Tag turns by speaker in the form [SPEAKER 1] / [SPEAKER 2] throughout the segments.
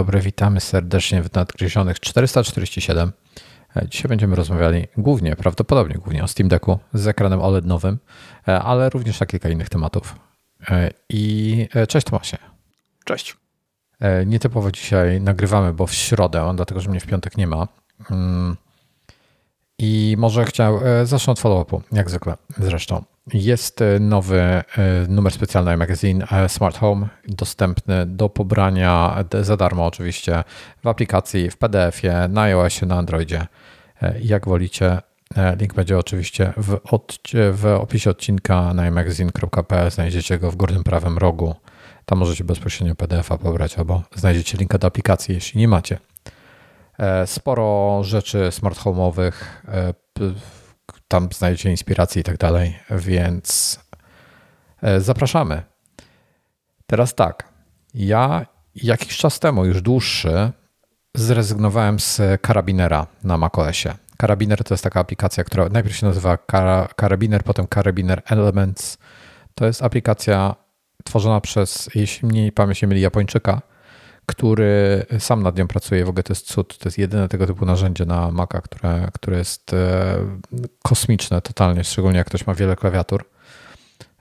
[SPEAKER 1] Dobry, witamy serdecznie w Nadgryzionych 447. E, dzisiaj będziemy rozmawiali głównie, prawdopodobnie głównie o Steam Decku z ekranem OLED nowym, e, ale również na kilka innych tematów. E, I cześć Tomasie.
[SPEAKER 2] Cześć.
[SPEAKER 1] Nietypowo dzisiaj nagrywamy, bo w środę, dlatego że mnie w piątek nie ma. Mm. I może chciał, zacznę od follow-upu, jak zwykle zresztą. Jest e, nowy e, numer specjalny magazine Smart Home, dostępny do pobrania za darmo oczywiście w aplikacji, w PDF-ie, na iOSie, na Androidzie. E, jak wolicie, link będzie oczywiście w, w opisie odcinka na magazine.pl. Znajdziecie go w górnym prawym rogu. Tam możecie bezpośrednio PDF-a pobrać albo znajdziecie linka do aplikacji, jeśli nie macie. Sporo rzeczy smart home'owych tam znajdziecie inspiracje i tak dalej, więc e, zapraszamy. Teraz tak, ja jakiś czas temu, już dłuższy, zrezygnowałem z karabinera na macOSie. Karabiner to jest taka aplikacja, która najpierw się nazywa Karabiner, potem Karabiner Elements. To jest aplikacja tworzona przez, jeśli mnie pamięć nie myli, Japończyka, który sam nad nią pracuje. W ogóle to jest cud. To jest jedyne tego typu narzędzie na Maca, które, które jest e, kosmiczne totalnie, szczególnie jak ktoś ma wiele klawiatur.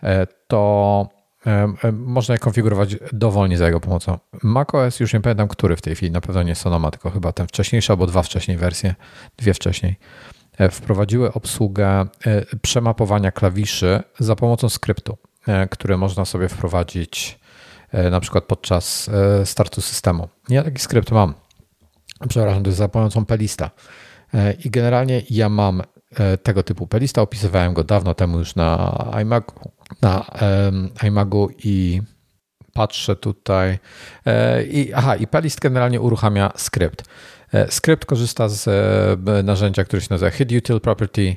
[SPEAKER 1] E, to e, można je konfigurować dowolnie za jego pomocą. macOS już nie pamiętam, który w tej chwili, na pewno nie Sonoma, tylko chyba ten wcześniejszy albo dwa wcześniej wersje, dwie wcześniej, wprowadziły obsługę przemapowania klawiszy za pomocą skryptu, który można sobie wprowadzić na przykład podczas e, startu systemu. Ja taki skrypt mam. Przepraszam, to jest za pomocą pelista. E, I generalnie ja mam tego typu pelista. Opisywałem go dawno temu już na iMagu, na iMagu i patrzę tutaj. I, aha, i pelist generalnie uruchamia skrypt. Skrypt korzysta z narzędzia, które się nazywa Hid Util Property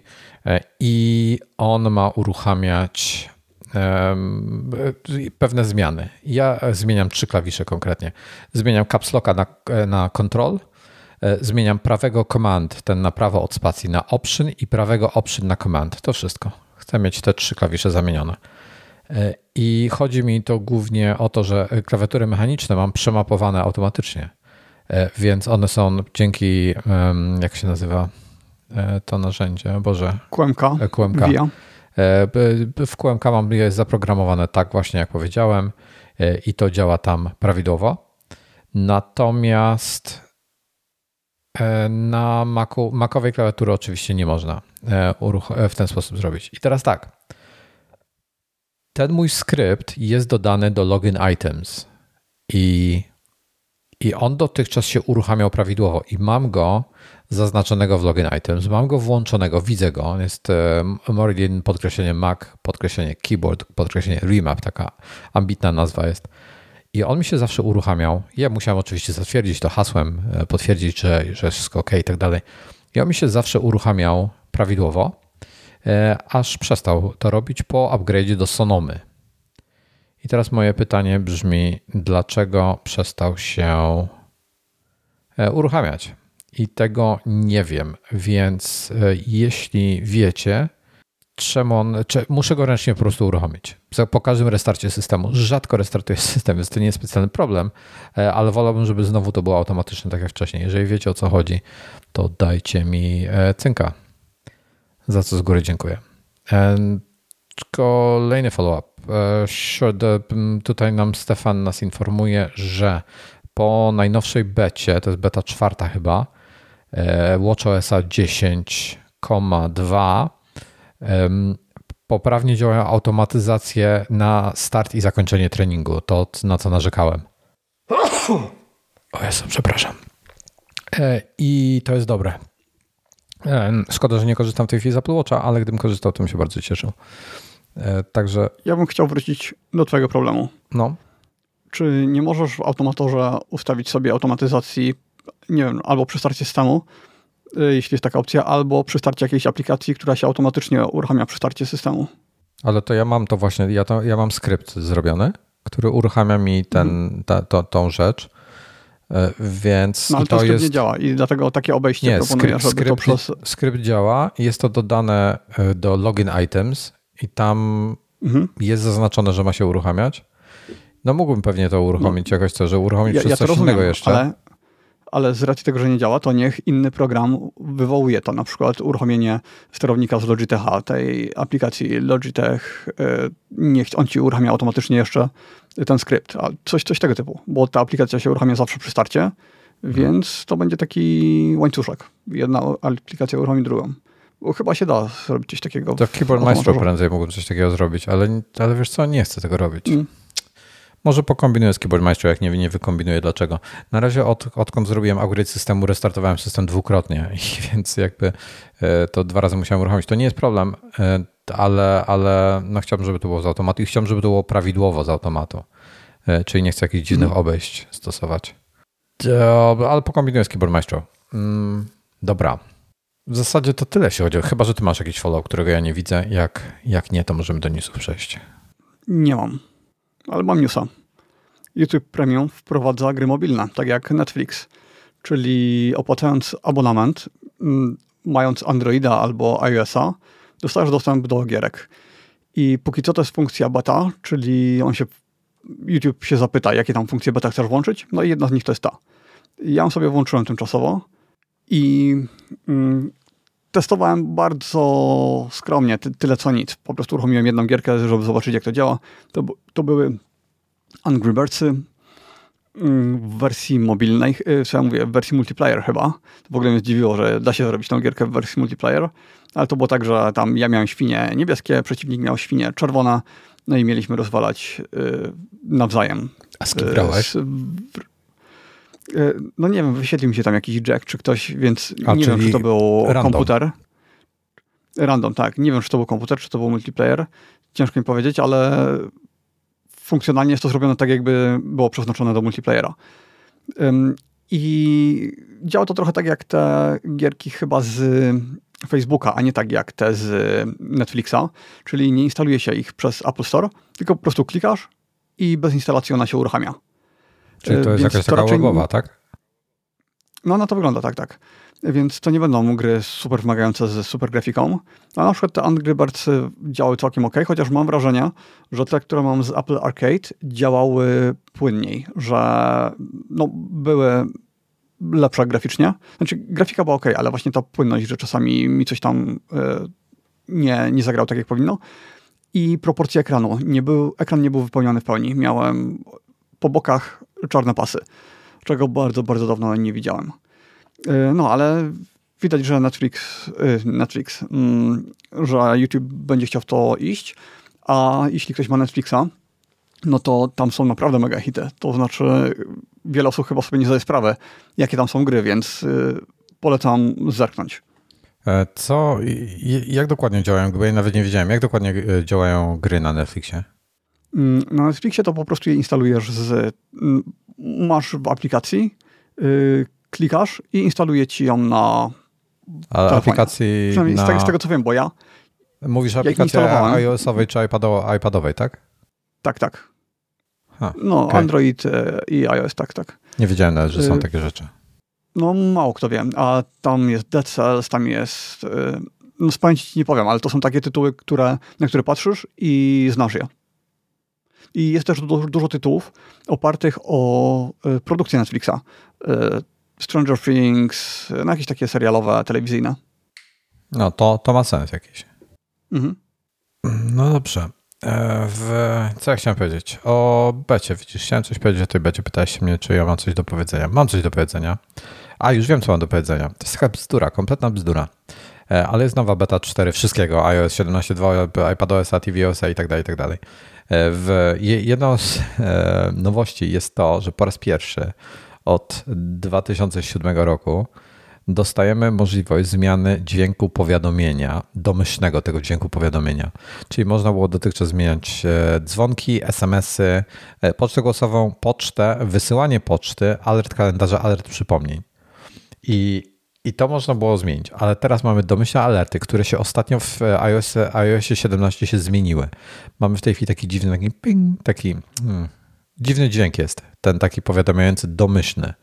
[SPEAKER 1] i on ma uruchamiać pewne zmiany. Ja zmieniam trzy klawisze konkretnie. Zmieniam caps locka na, na control, e, zmieniam prawego command, ten na prawo od spacji na option i prawego option na command. To wszystko. Chcę mieć te trzy klawisze zamienione. E, I chodzi mi to głównie o to, że klawiatury mechaniczne mam przemapowane automatycznie, e, więc one są dzięki, jak się nazywa to narzędzie, Boże.
[SPEAKER 2] QMK.
[SPEAKER 1] QMK. Via w QMK mam jest zaprogramowane tak właśnie jak powiedziałem e, i to działa tam prawidłowo. Natomiast e, na Macu, Macowej klawiatury oczywiście nie można w ten sposób zrobić. I teraz tak. Ten mój skrypt jest dodany do login items i, i on dotychczas się uruchamiał prawidłowo i mam go zaznaczonego w login items. Mam go włączonego, widzę go. On jest e, Meridian podkreślenie Mac, podkreślenie keyboard, podkreślenie remap, taka ambitna nazwa jest. I on mi się zawsze uruchamiał. Ja musiałem oczywiście zatwierdzić to hasłem, e, potwierdzić, że, że wszystko ok i tak dalej. I on mi się zawsze uruchamiał prawidłowo, e, aż przestał to robić po upgrade'zie do Sonomy. I teraz moje pytanie brzmi, dlaczego przestał się uruchamiać? i tego nie wiem, więc e, jeśli wiecie, czemu on, czy, muszę go ręcznie po prostu uruchomić. Po każdym restarcie systemu. Rzadko restartuję system, więc to nie jest specjalny problem, e, ale wolałbym, żeby znowu to było automatyczne, tak jak wcześniej. Jeżeli wiecie o co chodzi, to dajcie mi e, cynka. Za co z góry dziękuję. Kolejny follow-up. Tutaj nam Stefan nas informuje, że po najnowszej becie, to jest beta czwarta chyba, E, WatchOS 10,2 poprawnie działają automatyzacje na start i zakończenie treningu. To na co narzekałem. O Jezu, przepraszam. E, I to jest dobre. E, szkoda, że nie korzystam w tej chwili z Apple Watcha, ale gdybym korzystał, to bym się bardzo cieszył. Także.
[SPEAKER 2] Ja bym chciał wrócić do Twojego problemu.
[SPEAKER 1] No.
[SPEAKER 2] Czy nie możesz w automatorze ustawić sobie automatyzacji nie wiem, albo przy starcie systemu, y, jeśli jest taka opcja, albo przy starcie jakiejś aplikacji, która się automatycznie uruchamia przy starcie systemu.
[SPEAKER 1] Ale to ja mam to właśnie, ja, to, ja mam skrypt zrobiony, który uruchamia mi ten, mhm. ta, to, tą rzecz. Y, więc
[SPEAKER 2] no, ale to, to jest... nie działa i dlatego takie obejście nie, proponuję, skrypt,
[SPEAKER 1] skrypt, przez... Skrypt działa, jest to dodane do login items i tam mhm. jest zaznaczone, że ma się uruchamiać No mógłbym pewnie to uruchomić no, jakoś, co, że uruchomić ja, przez ja coś rozumiem, innego jeszcze.
[SPEAKER 2] Ale, ale z racji tego, że nie działa, to niech inny program wywołuje to, na przykład uruchomienie sterownika z Logitecha, tej aplikacji Logitech, e, niech on ci uruchamia automatycznie jeszcze ten skrypt, coś, coś tego typu, bo ta aplikacja się uruchamia zawsze przy starcie, więc to będzie taki łańcuszek. Jedna aplikacja uruchomi drugą. Bo chyba się da zrobić coś takiego.
[SPEAKER 1] To w Keyboard Maestro prędzej mógłbym coś takiego zrobić, ale, ale wiesz co, nie chcę tego robić. Mm. Może pokombinuję z Keyboard Maestro, jak nie, nie wykombinuję dlaczego. Na razie od, odkąd zrobiłem upgrade systemu, restartowałem system dwukrotnie, i więc jakby e, to dwa razy musiałem uruchomić. To nie jest problem, e, ale, ale no chciałbym, żeby to było z automatu i chciałbym, żeby to było prawidłowo z automatu. E, czyli nie chcę jakichś dziwnych mm. obejść stosować. Ale pokombinuję z Keyboard Maestro. Mm, dobra. W zasadzie to tyle się chodzi. Chyba, że ty masz jakiś follow, którego ja nie widzę. Jak, jak nie, to możemy do newsów przejść.
[SPEAKER 2] Nie mam ale mam newsa. YouTube Premium wprowadza gry mobilne, tak jak Netflix, czyli opłacając abonament, mm, mając Androida albo iOS-a, dostajesz dostęp do gierek. I póki co to jest funkcja beta, czyli on się, YouTube się zapyta, jakie tam funkcje beta chcesz włączyć, no i jedna z nich to jest ta. Ja ją sobie włączyłem tymczasowo i mm, testowałem bardzo skromnie, ty, tyle co nic. Po prostu uruchomiłem jedną gierkę, żeby zobaczyć, jak to działa. To, to były Angry Birdsy mm, w wersji mobilnej, y, co ja mówię, w wersji multiplayer chyba. To w ogóle mnie zdziwiło, że da się zrobić tą gierkę w wersji multiplayer, ale to było tak, że tam ja miałem świnie niebieskie, przeciwnik miał świnie czerwone, no i mieliśmy rozwalać y, nawzajem.
[SPEAKER 1] A z kim grałeś? Y,
[SPEAKER 2] no nie wiem, wyświetlił mi się tam jakiś jack czy ktoś, więc A, nie wiem, czy to był random. komputer. Random, tak. Nie wiem, czy to był komputer, czy to był multiplayer. Ciężko mi powiedzieć, ale funkcjonalnie jest to zrobione tak, jakby było przeznaczone do multiplayera. I działa to trochę tak jak te gierki chyba z Facebooka, a nie tak jak te z Netflixa, czyli nie instaluje się ich przez Apple Store, tylko po prostu klikasz i bez instalacji ona się uruchamia.
[SPEAKER 1] Czyli to jest Więc jakaś taka raczej... tak?
[SPEAKER 2] No, no to wygląda tak, tak. Więc to nie będą gry super wymagające z super grafiką. A na przykład te Angry Birds działały całkiem ok, chociaż mam wrażenie, że te, które mam z Apple Arcade działały płynniej, że no, były lepsze graficznie. Znaczy grafika była ok, ale właśnie ta płynność, że czasami mi coś tam y, nie, nie zagrał tak jak powinno. I proporcje ekranu. Nie był, ekran nie był wypełniony w pełni. Miałem po bokach czarne pasy, czego bardzo, bardzo dawno nie widziałem. E, no, ale widać, że Netflix, e, Netflix, mm, że YouTube będzie chciał w to iść, a jeśli ktoś ma Netflixa, no to tam są naprawdę mega hity. To znaczy, wiele osób chyba sobie nie zdaje sprawy, jakie tam są gry, więc e, polecam zerknąć.
[SPEAKER 1] Co, jak dokładnie działają, bo ja nawet nie wiedziałem, jak dokładnie działają gry na Netflixie?
[SPEAKER 2] Mm, na Netflixie to po prostu je instalujesz z... Mm, masz w aplikacji, yy, klikasz i instaluje ci ją na
[SPEAKER 1] Ale aplikacji
[SPEAKER 2] Przynajmniej na... z, tego, z tego, co wiem, bo ja...
[SPEAKER 1] Mówisz aplikacji iOS-owej czy iPadowej, tak?
[SPEAKER 2] Tak, tak. Ha, no, okay. Android e, i iOS, tak, tak.
[SPEAKER 1] Nie wiedziałem nawet, że są y, takie rzeczy.
[SPEAKER 2] No, mało kto wie. A tam jest Dead Cells, tam jest... Y, no, z pamięci nie powiem, ale to są takie tytuły, które, na które patrzysz i znasz je. I jest też dużo, dużo tytułów opartych o y, produkcję Netflixa. Y, Stranger Things, no jakieś takie serialowe, telewizyjne.
[SPEAKER 1] No to, to ma sens jakiś. Mhm. No dobrze. E, w, co ja chciałem powiedzieć? O becie, widzisz, chciałem coś powiedzieć o tej becie. Pytałeś się mnie, czy ja mam coś do powiedzenia. Mam coś do powiedzenia. A, już wiem, co mam do powiedzenia. To jest taka bzdura, kompletna bzdura. E, ale jest nowa beta 4 wszystkiego, iOS 17.2, iPadOS, tvOS i tak dalej, i tak dalej. E, w, jedną z e, nowości jest to, że po raz pierwszy od 2007 roku dostajemy możliwość zmiany dźwięku powiadomienia, domyślnego tego dźwięku powiadomienia. Czyli można było dotychczas zmieniać dzwonki, SMS-y, pocztę głosową, pocztę, wysyłanie poczty, alert kalendarza, alert przypomnień. I i to można było zmienić, ale teraz mamy domyślne alerty, które się ostatnio w iOS, iOSie 17 się zmieniły. Mamy w tej chwili taki dziwny, taki ping, taki hmm, dziwny dźwięk jest, ten taki powiadamiający domyślny.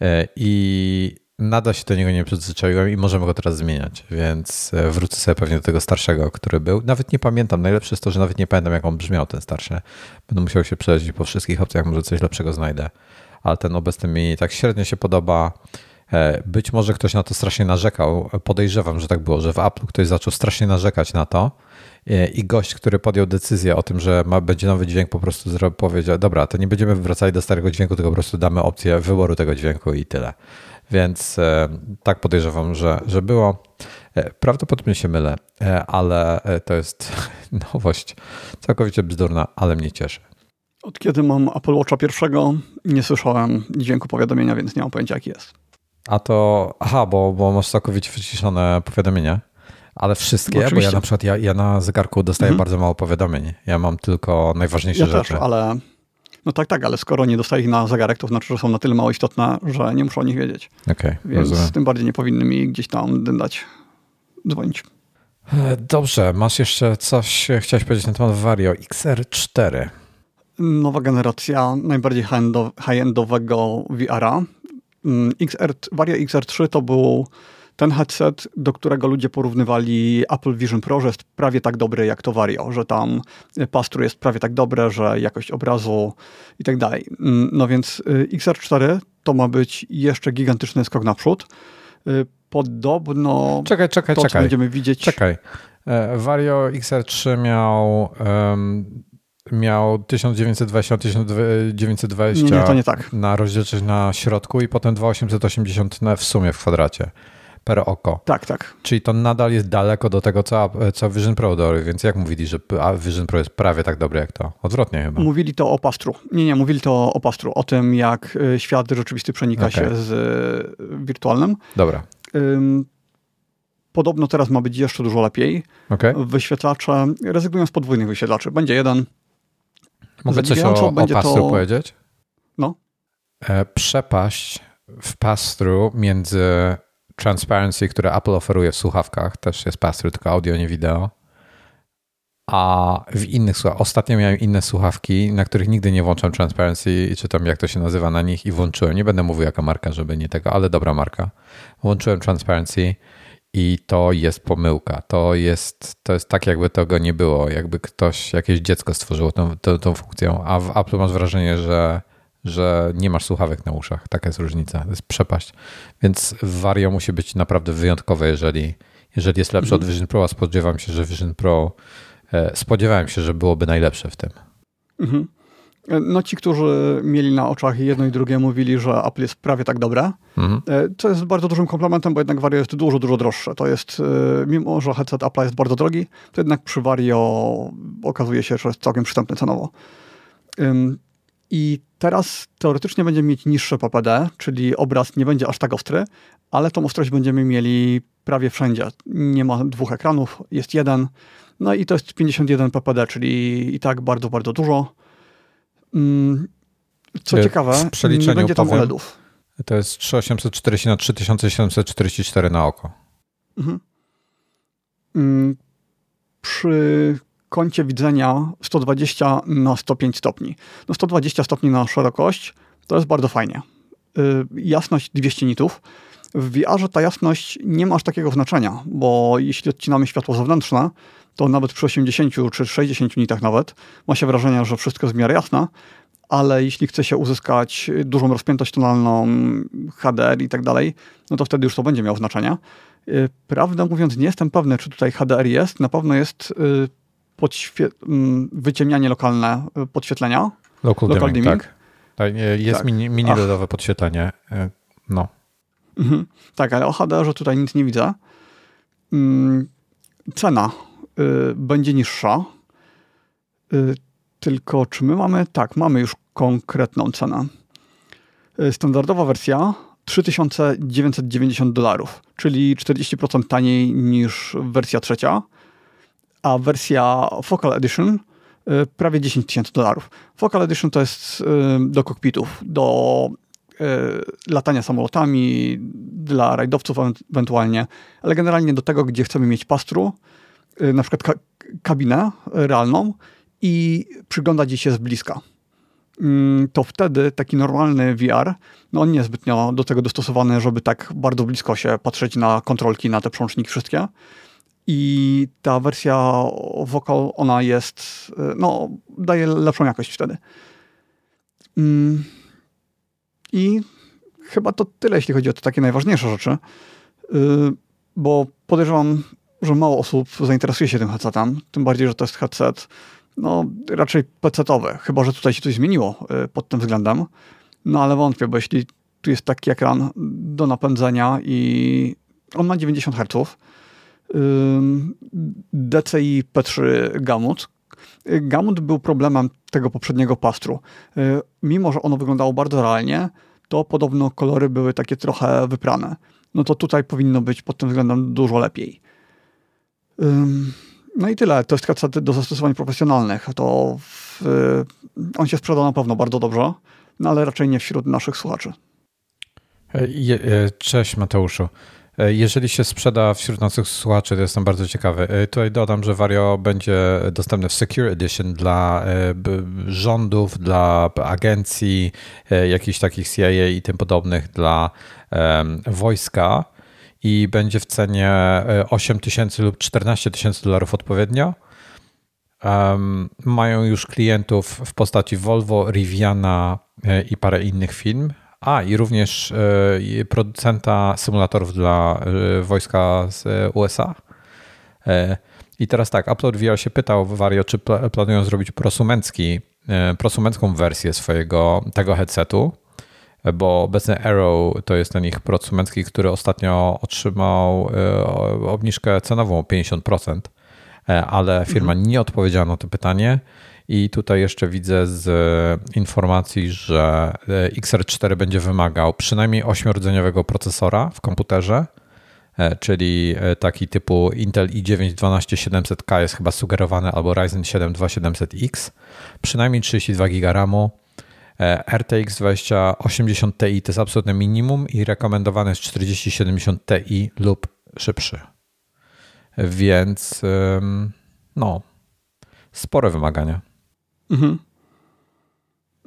[SPEAKER 1] E, I nadal się do niego nie przyzwyczaiłem i możemy go teraz zmieniać, więc e, wrócę sobie pewnie do tego starszego, który był. Nawet nie pamiętam, najlepsze jest to, że nawet nie pamiętam jak on brzmiał, ten starszy. Będę musiał się przejść po wszystkich opcjach, może coś lepszego znajdę. Ale ten obecny mi tak średnio się podoba. E, być może ktoś na to strasznie narzekał. Podejrzewam, że tak było, że w Apple ktoś zaczął strasznie narzekać na to e, i gość, który podjął decyzję o tym, że ma, będzie nowy dźwięk, po prostu powiedział, dobra, to nie będziemy wracali do starego dźwięku, tylko po prostu damy opcję wyboru tego dźwięku i tyle. Więc e, tak podejrzewam, że, że było. Prawdopodobnie się mylę, ale to jest nowość całkowicie bzdurna, ale mnie cieszy.
[SPEAKER 2] Od kiedy mam Apple Watcha pierwszego, nie słyszałem dźwięku powiadomienia, więc nie mam pojęcia, jaki jest.
[SPEAKER 1] A to, aha, bo, bo masz całkowicie wyciszone powiadomienia, ale wszystkie, bo, bo ja na przykład ja, ja na zegarku dostaję mhm. bardzo mało powiadomień. Ja mam tylko najważniejsze
[SPEAKER 2] ja
[SPEAKER 1] rzeczy.
[SPEAKER 2] Też, ale no tak, tak, ale skoro nie dostaję ich na zegarek, to znaczy, że są na tyle mało istotne, że nie muszę o nich wiedzieć.
[SPEAKER 1] Okay,
[SPEAKER 2] Więc rozumiem. tym bardziej nie powinny mi gdzieś tam dać dzwonić.
[SPEAKER 1] Dobrze, masz jeszcze coś, chciałeś powiedzieć na temat Vario XR4.
[SPEAKER 2] Nowa generacja najbardziej high-endowego VR-a. Mm, XR, Vario XR3 to był ten headset, do którego ludzie porównywali Apple Vision Pro, że jest prawie tak dobry jak to Vario, że tam pastru jest prawie tak dobre, że jakość obrazu i tak dalej. Mm, no więc y, XR4 to ma być jeszcze gigantyczny skok naprzód. Y, podobno
[SPEAKER 1] czekaj, czekaj,
[SPEAKER 2] to,
[SPEAKER 1] czekaj.
[SPEAKER 2] będziemy widzieć...
[SPEAKER 1] Czekaj. E, Vario XR3 miał um, miał 1920-1920
[SPEAKER 2] nie, nie, to nie tak.
[SPEAKER 1] na rozdzielczość na środku i potem 2880 w sumie w kwadracie per oko.
[SPEAKER 2] Tak, tak.
[SPEAKER 1] Czyli to nadal jest daleko do tego, co, co Vision Pro dory, więc jak mówili, że Vision Pro jest prawie tak dobry jak to? Odwrotnie chyba.
[SPEAKER 2] Mówili to o pastru. Nie, nie, mówili to o pastru, o tym jak y, świat rzeczywisty przenika okay. się z y, wirtualnym.
[SPEAKER 1] Dobra.
[SPEAKER 2] Podobno teraz ma być jeszcze dużo lepiej.
[SPEAKER 1] Okay.
[SPEAKER 2] Wyświetlacze rezygnują z podwójnych wyświetlaczy. Będzie jeden,
[SPEAKER 1] Mogę coś o, o pass to... powiedzieć?
[SPEAKER 2] No.
[SPEAKER 1] E, przepaść w pass-through między transparency, które Apple oferuje w słuchawkach, też jest pass-through, tylko audio, nie wideo, a w innych słuchawkach. Ostatnio miałem inne słuchawki, na których nigdy nie włączam transparency i czytam jak to się nazywa na nich i włączyłem. Nie będę mówił jaka marka, żeby nie tego, ale dobra marka. Włączyłem transparency i to jest pomyłka. To jest, to jest tak, jakby tego nie było, jakby ktoś, jakieś dziecko stworzyło tą, tą, tą funkcję, a w Apple masz wrażenie, że, że nie masz słuchawek na uszach. Taka jest różnica, to jest przepaść. Więc Vario musi być naprawdę wyjątkowe, jeżeli, jeżeli jest lepsze mhm. od Vision Pro, a spodziewam się, że Vision Pro, e, spodziewałem się, że byłoby najlepsze w tym.
[SPEAKER 2] Mhm. No ci, którzy mieli na oczach jedno i drugie, mówili, że Apple jest prawie tak dobre, mhm. E, co jest bardzo dużym komplementem, bo jednak Vario jest dużo, dużo droższe. To jest, e, mimo że headset Apple jest bardzo drogi, to jednak przy Vario okazuje się, że jest całkiem przystępny cenowo. I teraz teoretycznie będziemy mieć niższe PPD, czyli obraz nie będzie aż tak ostry, ale tą ostrość będziemy mieli prawie wszędzie. Nie ma dwóch ekranów, jest jeden. No i to jest 51 ppd, czyli i tak bardzo, bardzo dużo. Mm, co w ciekawe, nie będzie tam powiem, OLEDów.
[SPEAKER 1] To jest 3840 na 3744 na oko. Mhm.
[SPEAKER 2] Mm, przy kącie widzenia 120 na 105 stopni. No 120 stopni na szerokość to jest bardzo fajnie. Y, jasność 200 nitów. W VR-ze ta jasność nie ma aż takiego znaczenia, bo jeśli odcinamy światło zewnętrzne, to nawet przy 80 czy 60 nitach nawet ma się wrażenie, że wszystko jest w miarę jasne, ale jeśli chce się uzyskać dużą rozpiętość tonalną, HDR i tak dalej, no to wtedy już to będzie miało znaczenie. Y, prawdę mówiąc, nie jestem pewny, czy tutaj HDR jest. Na pewno jest y, mm, wyciemnianie lokalne y, podświetlenia.
[SPEAKER 1] Local, local dimming, dimming. Tak. tak. Jest tak. mini, mini LEDowe podświetlenie. No.
[SPEAKER 2] Mhm. Tak, ale o HDR-ze tutaj nic nie widzę. Mm, cena będzie niższa. Tylko czy my mamy? Tak, mamy już konkretną cenę. Y, standardowa wersja 3990 dolarów, czyli 40% taniej niż wersja trzecia, a wersja Focal Edition y, prawie 10 tysięcy dolarów. Focal Edition to jest y, do kokpitów, do latania samolotami, dla rajdowców ewentualnie, ale generalnie do tego, gdzie chcemy mieć pastru, na przykład kabinę realną i przyglądać jej się z bliska. mm, to wtedy taki normalny VR, no on nie jest zbytnio do tego dostosowany, żeby tak bardzo blisko się patrzeć na kontrolki, na te przełączniki wszystkie. I ta wersja Vocal, ona jest, y, no, daje lepszą jakość wtedy. Mm, I chyba to tyle, jeśli chodzi o te takie najważniejsze rzeczy, y, bo podejrzewam, że mało osób zainteresuje się tym headsetem, tym bardziej, że to jest headset no, raczej PC-towy, chyba że tutaj się coś zmieniło y, pod tym względem. No ale wątpię, bo jeśli tu jest taki ekran do napędzenia i on ma 90 Hz, DCI P3 Gamut. Gamut był problemem tego poprzedniego pastru. Y, mimo, że ono wyglądało bardzo realnie, to podobno kolory były takie trochę wyprane. No to tutaj powinno być pod tym względem dużo lepiej. No i tyle. To jest headset do zastosowań profesjonalnych. To w, on się sprzeda na pewno bardzo dobrze, no ale raczej nie wśród naszych słuchaczy.
[SPEAKER 1] E, cześć Mateuszu. E, jeżeli się sprzeda wśród naszych słuchaczy, to jestem bardzo ciekawy. E, tutaj dodam, że Vario będzie dostępny w Secure Edition dla rządów, dla agencji, jakichś takich CIA i tym podobnych, dla wojska i będzie w cenie 8 tysięcy lub 14 tysięcy dolarów odpowiednio. Um, mają już klientów w postaci Volvo, Riviana i parę innych firm. A i również e, producenta symulatorów dla e, wojska z USA. E, I teraz tak, Upload VR się pytał Wario, czy planują zrobić prosumencki, prosumencką wersję swojego tego headsetu, bo obecny Arrow to jest ten ich prosumencki, który ostatnio otrzymał obniżkę cenową o 50%, ale firma mhm. nie odpowiedziała na to pytanie i tutaj jeszcze widzę z e, informacji, że e, XR4 będzie wymagał przynajmniej 8-rdzeniowego procesora w komputerze, e, czyli taki typu Intel i9 12700K jest chyba sugerowany, albo Ryzen 7 2700X, przynajmniej 32 GB RAMu. RTX 2080 Ti to jest absolutne minimum i rekomendowany jest 4070 Ti lub szybszy. Więc no, spore wymagania. Mhm.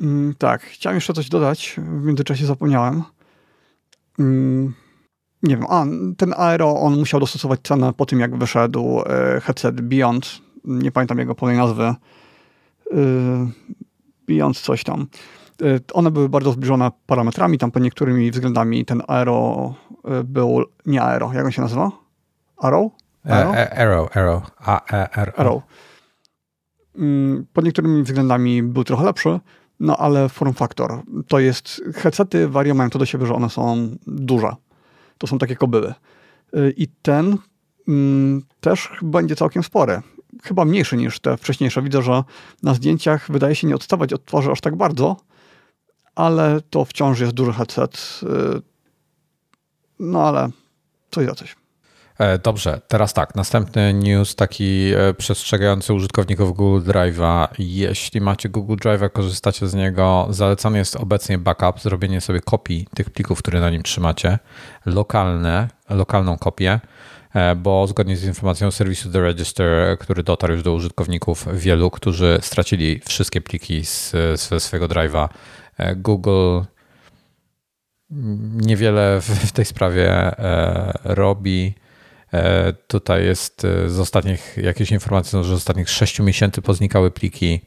[SPEAKER 2] Mm, tak, chciałem jeszcze coś dodać, w międzyczasie zapomniałem. Mm, nie wiem, a ten Aero, on musiał dostosować cenę po tym, jak wyszedł e, headset Beyond, nie pamiętam jego pełnej nazwy, e, Beyond coś tam. E, one były bardzo zbliżone parametrami, tam po niektórymi względami ten Aero był, nie Aero, jak on się nazywa? Arrow?
[SPEAKER 1] Arrow, Arrow. Arrow.
[SPEAKER 2] Arrow. Mm, pod niektórymi względami był trochę lepszy, no ale form factor to jest, headsety Vario mają to do siebie, że one są duże. To są takie kobyły. I ten mm, też będzie całkiem spory. Chyba mniejszy niż te wcześniejsze. Widzę, że na zdjęciach wydaje się nie odstawać od twarzy aż tak bardzo, ale to wciąż jest duży headset. Y, no ale coś za coś.
[SPEAKER 1] Dobrze, teraz tak, następny news taki e, przestrzegający użytkowników Google Drive'a. Jeśli macie Google Drive'a, korzystacie z niego, zalecany jest obecnie backup, zrobienie sobie kopii tych plików, które na nim trzymacie, lokalne, lokalną kopię, e, bo zgodnie z informacją serwisu The Register, który dotarł już do użytkowników wielu, którzy stracili wszystkie pliki ze swojego Drive'a, Google niewiele w tej sprawie robi E, tutaj jest e, z ostatnich, jakieś informacje, że z ostatnich 6 miesięcy poznikały pliki.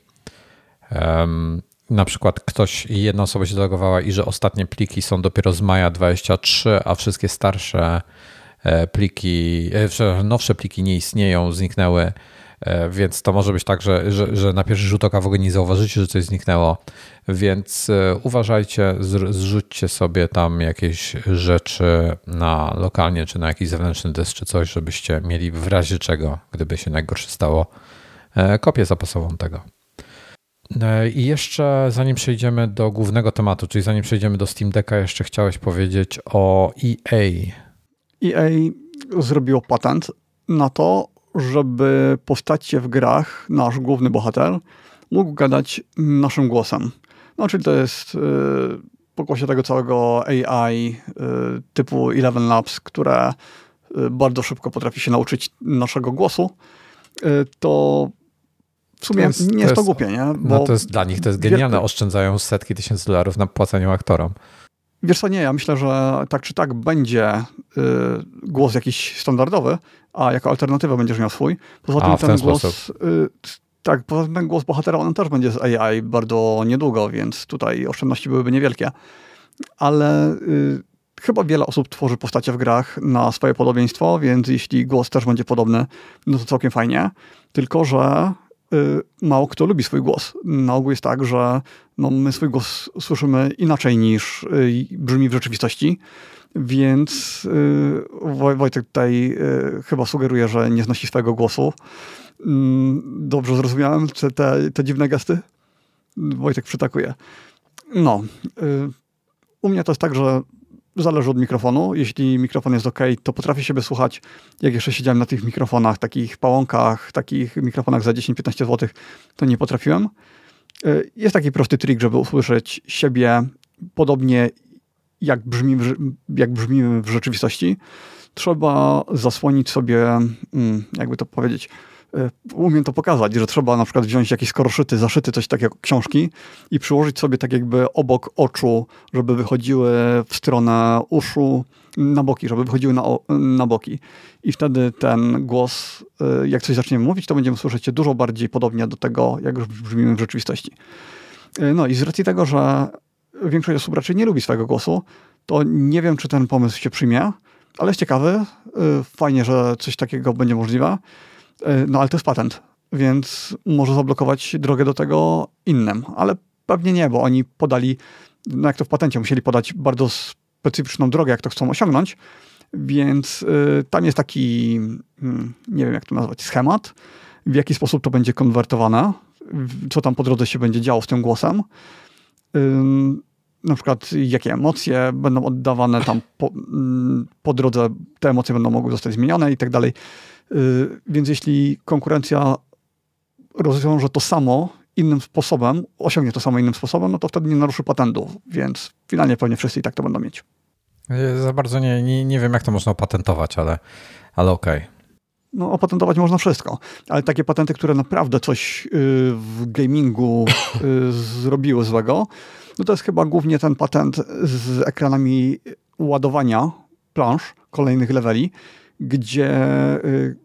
[SPEAKER 1] Na przykład ktoś, jedna osoba się zalogowała i że ostatnie pliki są dopiero z maja 23, a wszystkie starsze e, pliki, nowsze pliki nie istnieją, zniknęły E, więc to może być tak, że, że, że na pierwszy rzut oka w ogóle nie zauważycie, że coś zniknęło. Więc e, uważajcie, zrzućcie sobie tam jakieś rzeczy na lokalnie, czy na jakiś zewnętrzny dysk, czy coś, żebyście mieli w razie czego, gdyby się najgorsze stało, e, kopię zapasową tego. I jeszcze zanim przejdziemy do głównego tematu, czyli zanim przejdziemy do Steam Decka, jeszcze chciałeś powiedzieć o EA.
[SPEAKER 2] EA zrobiło patent na to, żeby postacie w grach, nasz główny bohater, mógł gadać naszym głosem. No, czyli to jest yy, pokłosie tego całego AI yy, typu Eleven Labs, które yy, bardzo szybko potrafi się nauczyć naszego głosu. Y, to w sumie to jest, nie jest to, jest, głupie, nie?
[SPEAKER 1] Bo no to jest dla nich to jest genialne, oszczędzają setki tysięcy dolarów na płaceniu aktorom.
[SPEAKER 2] Wiesz co, nie, ja myślę, że tak czy tak będzie y, głos jakiś standardowy, a jako alternatywę będziesz miał swój. Poza tym a, ten, ten głos... Y, tak, poza tym ten głos bohatera, on też będzie z AI bardzo niedługo, więc tutaj oszczędności byłyby niewielkie. Ale y, chyba wiele osób tworzy postacie w grach na swoje podobieństwo, więc jeśli głos też będzie podobny, no to całkiem fajnie. Tylko, że mało kto lubi swój głos. Na ogół jest tak, że no, my swój głos słyszymy inaczej niż y, brzmi w rzeczywistości. Więc y, Wojtek tutaj y, chyba sugeruje, że nie znosi swojego głosu. Mm, dobrze zrozumiałem te, te, te dziwne gesty? Wojtek przytakuje. No, y, u mnie to jest tak, że zależy od mikrofonu. Jeśli mikrofon jest ok, to potrafię siebie słuchać. Jak jeszcze siedziałem na tych mikrofonach, takich pałąkach, takich mikrofonach za 10-15 zł, to nie potrafiłem. Jest taki prosty trik, żeby usłyszeć siebie podobnie jak, brzmi, jak w rzeczywistości, trzeba zasłonić sobie, mm, jakby to powiedzieć, umiem to pokazać, że trzeba na przykład wziąć jakiś skoroszyty, zaszyty coś takiego książki i przyłożyć sobie tak jakby obok oczu, żeby wychodziły w stronę uszu, na boki, żeby wychodziły na, na boki. I wtedy ten głos, e, jak coś zaczniemy mówić, to będziemy słyszeć dużo bardziej podobnie do tego, jak brzmimy w rzeczywistości. E, no i z racji tego, że większość osób raczej nie lubi swojego głosu, to nie wiem, czy ten pomysł się przyjmie, ale jest ciekawy. Fajnie, że coś takiego będzie możliwe. Y, no ale to jest patent, więc może zablokować drogę do tego innym, ale pewnie nie, bo oni podali, no jak to w patencie, musieli podać bardzo specyficzną drogę, jak to chcą osiągnąć, więc y, tam jest taki, mm, nie wiem jak to nazwać, schemat, w jaki sposób to będzie konwertowane, co tam po drodze się będzie działo z tym głosem na przykład jakie emocje będą oddawane tam po, mm, po drodze, te emocje będą mogły zostać zmienione i tak dalej. Y, więc jeśli konkurencja rozwiąże to samo innym sposobem, osiągnie to samo innym sposobem, no to wtedy nie naruszy patentu, więc finalnie pewnie wszyscy i tak to będą mieć.
[SPEAKER 1] Za bardzo nie, nie, nie wiem, jak to można opatentować, ale, ale okej. Okay.
[SPEAKER 2] No, opatentować można wszystko, ale takie patenty, które naprawdę coś y, w gamingu y, zrobiły złego, no to jest chyba głównie ten patent z ekranami ładowania plansz, kolejnych leveli, gdzie y,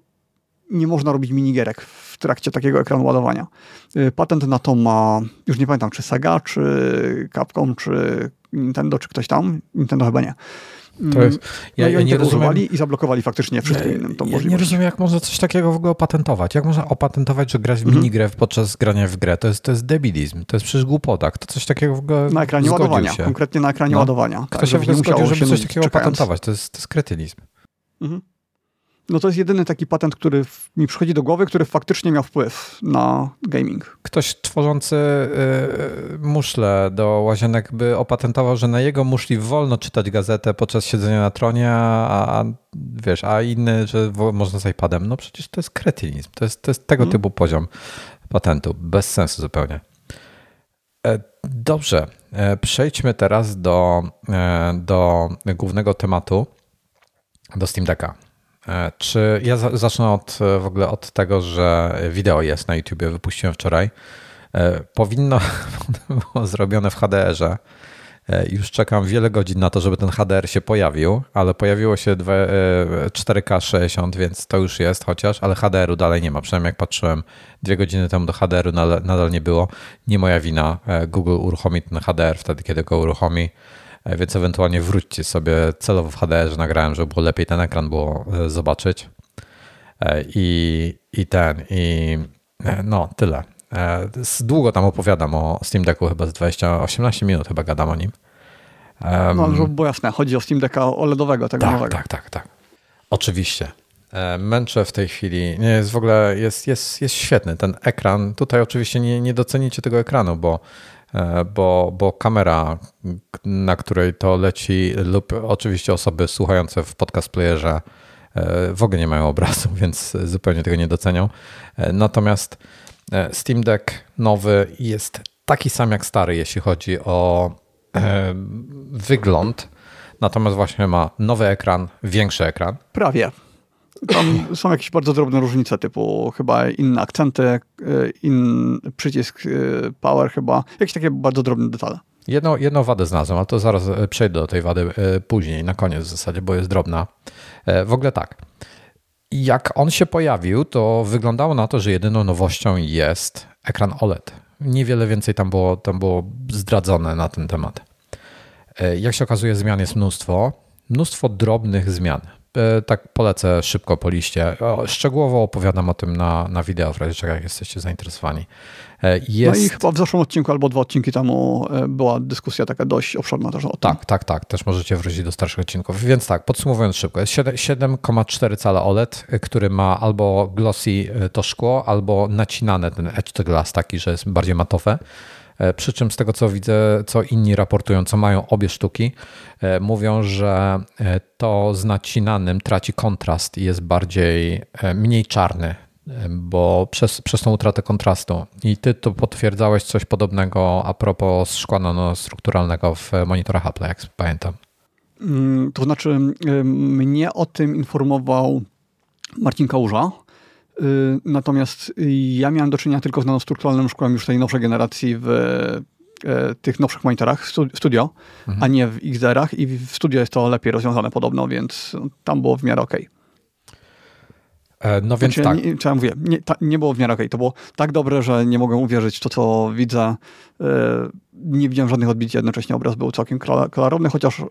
[SPEAKER 2] nie można robić minigierek w trakcie takiego ekranu ładowania. Y, patent na to ma, już nie pamiętam, czy Sega, czy Capcom, czy Nintendo, czy ktoś tam. Nintendo chyba nie. To jest, ja, no ja nie rozumiem, i zablokowali faktycznie wszystkim innym tą ja możliwość.
[SPEAKER 1] nie rozumiem, jak można coś takiego w ogóle opatentować. Jak można opatentować, że grać w mhm. minigrę podczas grania w grę? To jest, to jest debilizm, to jest przecież głupota. Kto coś takiego w ogóle
[SPEAKER 2] Na ekranie ładowania,
[SPEAKER 1] się.
[SPEAKER 2] konkretnie na ekranie no. ładowania.
[SPEAKER 1] Kto tak, się w ogóle zgodził, żeby coś takiego czekając. opatentować? To jest, to jest kretynizm. Mhm.
[SPEAKER 2] No to jest jedyny taki patent, który mi przychodzi do głowy, który faktycznie miał wpływ na gaming.
[SPEAKER 1] Ktoś tworzący y, muszle do łazienek by opatentował, że na jego muszli wolno czytać gazetę podczas siedzenia na tronie, a, a wiesz, a inny, że można z iPadem. No przecież to jest kretynizm. To jest, to jest tego hmm. typu poziom patentu. Bez sensu zupełnie. E, dobrze, e, przejdźmy teraz do, e, do głównego tematu, do Steam Decka. E, czy ja zacznę od, e, w ogóle od tego, że wideo jest na YouTubie, wypuściłem wczoraj. E, powinno było zrobione w HDR-ze. Już czekam wiele godzin na to, żeby ten HDR się pojawił, ale pojawiło się 4K 60, więc to już jest chociaż, ale HDR-u dalej nie ma. Przynajmniej jak patrzyłem dwie godziny temu do HDR-u nadal nie było. Nie moja wina. Google uruchomi ten HDR wtedy, kiedy go uruchomi. E, więc ewentualnie wróćcie sobie celowo w HDR, że nagrałem, żeby było lepiej ten ekran było e, zobaczyć. E, I, i ten, i no, tyle. Długo tam opowiadam o Steam Decku, chyba z 20-18 minut chyba gadam o nim.
[SPEAKER 2] No, żeby było jasne, chodzi o Steam Decka OLEDowego, tego
[SPEAKER 1] tak,
[SPEAKER 2] nowego.
[SPEAKER 1] Tak, tak, tak. Oczywiście. Męczę w tej chwili. Nie, jest w ogóle, jest, jest, jest świetny ten ekran. Tutaj oczywiście nie, nie docenicie tego ekranu, bo bo, bo kamera, na której to leci, lub oczywiście osoby słuchające w podcast playerze e, w ogóle nie mają obrazu, więc zupełnie tego nie docenią. E, natomiast Steam Deck nowy jest taki sam jak stary, jeśli chodzi o wygląd. Natomiast właśnie ma nowy ekran, większy ekran.
[SPEAKER 2] Prawie. Tam są jakieś bardzo drobne różnice, typu chyba inne akcenty, inny przycisk power chyba, jakieś takie bardzo drobne detale.
[SPEAKER 1] Jedną, jedną wadę znalazłem, ale to zaraz przejdę do tej wady później, na koniec w zasadzie, bo jest drobna. W ogóle tak. Jak on się pojawił, to wyglądało na to, że jedyną nowością jest ekran OLED. Niewiele więcej tam było, tam było zdradzone na ten temat. E, jak się okazuje, zmian jest mnóstwo. Mnóstwo drobnych zmian. E, tak polecę szybko po liście. Szczegółowo opowiadam o tym na, na wideo, w razie czego jak jesteście zainteresowani.
[SPEAKER 2] Jest... No i chyba w zeszłym odcinku albo dwa odcinki temu e, była dyskusja taka dość obszerna też o tym.
[SPEAKER 1] Tak, tak, tak. Też możecie wrócić do starszych odcinków. Więc tak, podsumowując szybko. Jest 7,4 cala OLED, e, który ma albo glossy to szkło, albo nacinane ten edge to glass taki, że jest bardziej matowe. Przy czym z tego co widzę, co inni raportują, co mają obie sztuki, mówią, że to z nacinanym traci kontrast i jest bardziej, mniej czarny bo przez, przez tą utratę kontrastu. I ty tu potwierdzałeś coś podobnego a propos szkła nanostrukturalnego w monitorach Apple, jak pamiętam.
[SPEAKER 2] Mm, to znaczy, mnie o tym informował Marcin Kałuża, natomiast ja miałem do czynienia tylko z nanostrukturalnym szkłem już tej nowszej generacji w e, tych nowszych monitorach studio, mhm. a nie w XDR-ach i w studio jest to lepiej rozwiązane podobno, więc tam było w miarę ok.
[SPEAKER 1] E, no więc znaczy,
[SPEAKER 2] tak. Nie, co ja mówię, nie, ta, nie było w miarę okej. To było tak dobre, że nie mogę uwierzyć w to, co widzę. E, nie widziałem żadnych odbić, jednocześnie obraz był całkiem klarowny, chociaż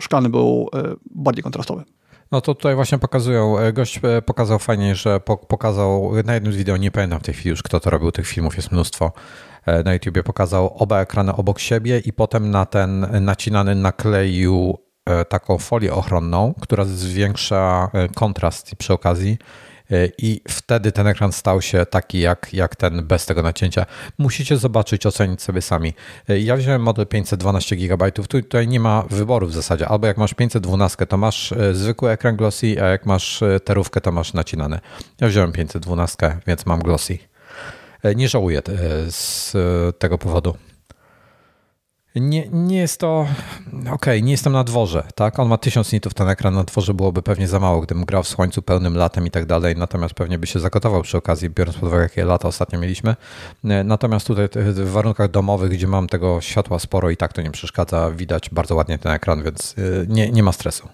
[SPEAKER 2] szklany był bardziej kontrastowy.
[SPEAKER 1] No to tutaj właśnie pokazują, gość pokazał fajnie, że pokazał na jednym z wideo, nie pamiętam w tej chwili już kto to robił, tych filmów jest mnóstwo, na YouTubie pokazał oba ekrany obok siebie i potem na ten nacinany nakleił taką folię ochronną, która zwiększa kontrast przy okazji. E, i wtedy ten ekran stał się taki jak, jak ten bez tego nacięcia. Musicie zobaczyć, ocenić sobie sami. E, ja wziąłem model 512 GB, tutaj nie ma wyboru w zasadzie. Albo jak masz 512, to masz e, zwykły ekran glossy, a jak masz terówkę, to masz nacinany. Ja wziąłem 512, więc mam glossy. Nie żałuję z tego powodu. Nie, nie jest to. Okej, okay, nie jestem na dworze, tak? On ma 1000 nitów ten ekran, na dworze byłoby pewnie za mało, gdybym grał w słońcu pełnym latem i tak dalej. Natomiast pewnie by się zagotował przy okazji, biorąc pod uwagę, jakie lata ostatnio mieliśmy. E, natomiast tutaj w warunkach domowych, gdzie mam tego światła sporo i tak to nie przeszkadza, widać bardzo ładnie ten ekran, więc e, nie, nie ma stresu.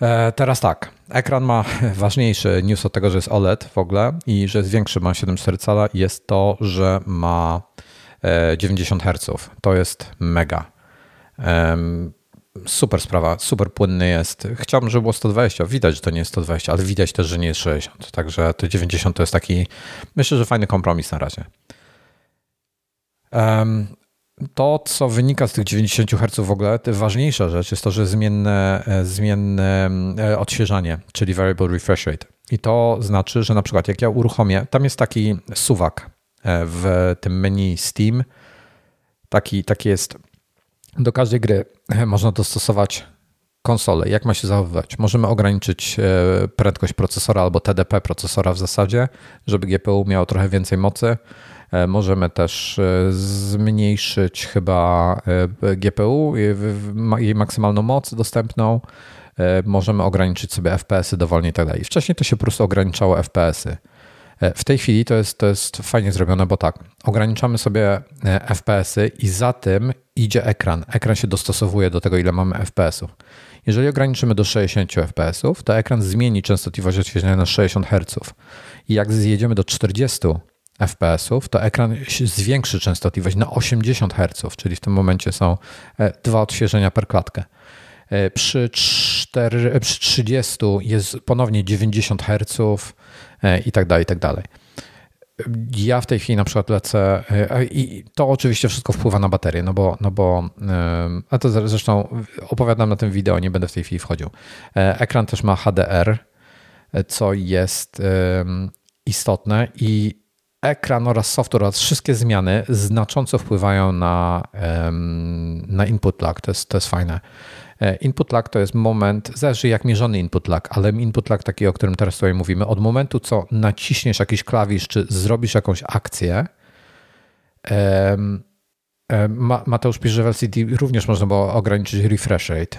[SPEAKER 1] E, teraz tak, ekran ma ważniejszy news od tego, że jest OLED w ogóle i że jest większy, ma 7,4 cala, jest to, że ma 90 Hz. To jest mega. Super sprawa, super płynny jest. Chciałbym, żeby było 120. Widać, że to nie jest 120, ale widać też, że nie jest 60. Także to 90 to jest taki, myślę, że fajny kompromis na razie. To, co wynika z tych 90 Hz w ogóle, ważniejsza rzecz jest to, że zmienne, e, zmienne e, odświeżanie, czyli variable refresh rate. I to znaczy, że na przykład jak ja uruchomię, tam jest taki suwak E, w tym menu Steam. Taki, taki jest. Do każdej gry można dostosować konsolę, jak ma się zachowywać. Możemy ograniczyć e, prędkość procesora albo TDP procesora w zasadzie, żeby GPU miało trochę więcej mocy. E, możemy też zmniejszyć chyba GPU, jej maksymalną moc dostępną. Możemy ograniczyć sobie FPS-y dowolnie i tak dalej. Wcześniej to się po prostu ograniczało FPS-y. E, w tej chwili to jest, to jest fajnie zrobione, bo tak, ograniczamy sobie e, FPS-y i za tym idzie ekran. Ekran się dostosowuje do tego, ile mamy FPS-ów. Jeżeli ograniczymy do 60 FPS-ów, to ekran zmieni częstotliwość odświeżania na 60 Hz. I jak zjedziemy do 40 FPS-ów, to ekran zwiększy częstotliwość na 80 Hz, czyli w tym momencie są e, dwa odświeżenia per klatkę. Przy, 4, przy 30 jest ponownie 90 Hz, E, i tak dalej, i tak dalej. Ja w tej chwili na przykład lecę e, i to oczywiście wszystko wpływa na baterię, no bo, no bo e, a to zresztą opowiadam na tym wideo, nie będę w tej chwili wchodził. Ekran też ma HDR, co jest istotne i ekran oraz software oraz wszystkie zmiany znacząco wpływają na, na input lag. To jest, to jest fajne. E, input lag to jest moment, zależy jak mierzony input lag, ale input lag taki, o którym teraz tutaj mówimy, od momentu, co naciśniesz jakiś klawisz, czy zrobisz jakąś akcję, Mateusz pisze, że w LCD również można było ograniczyć refresh rate.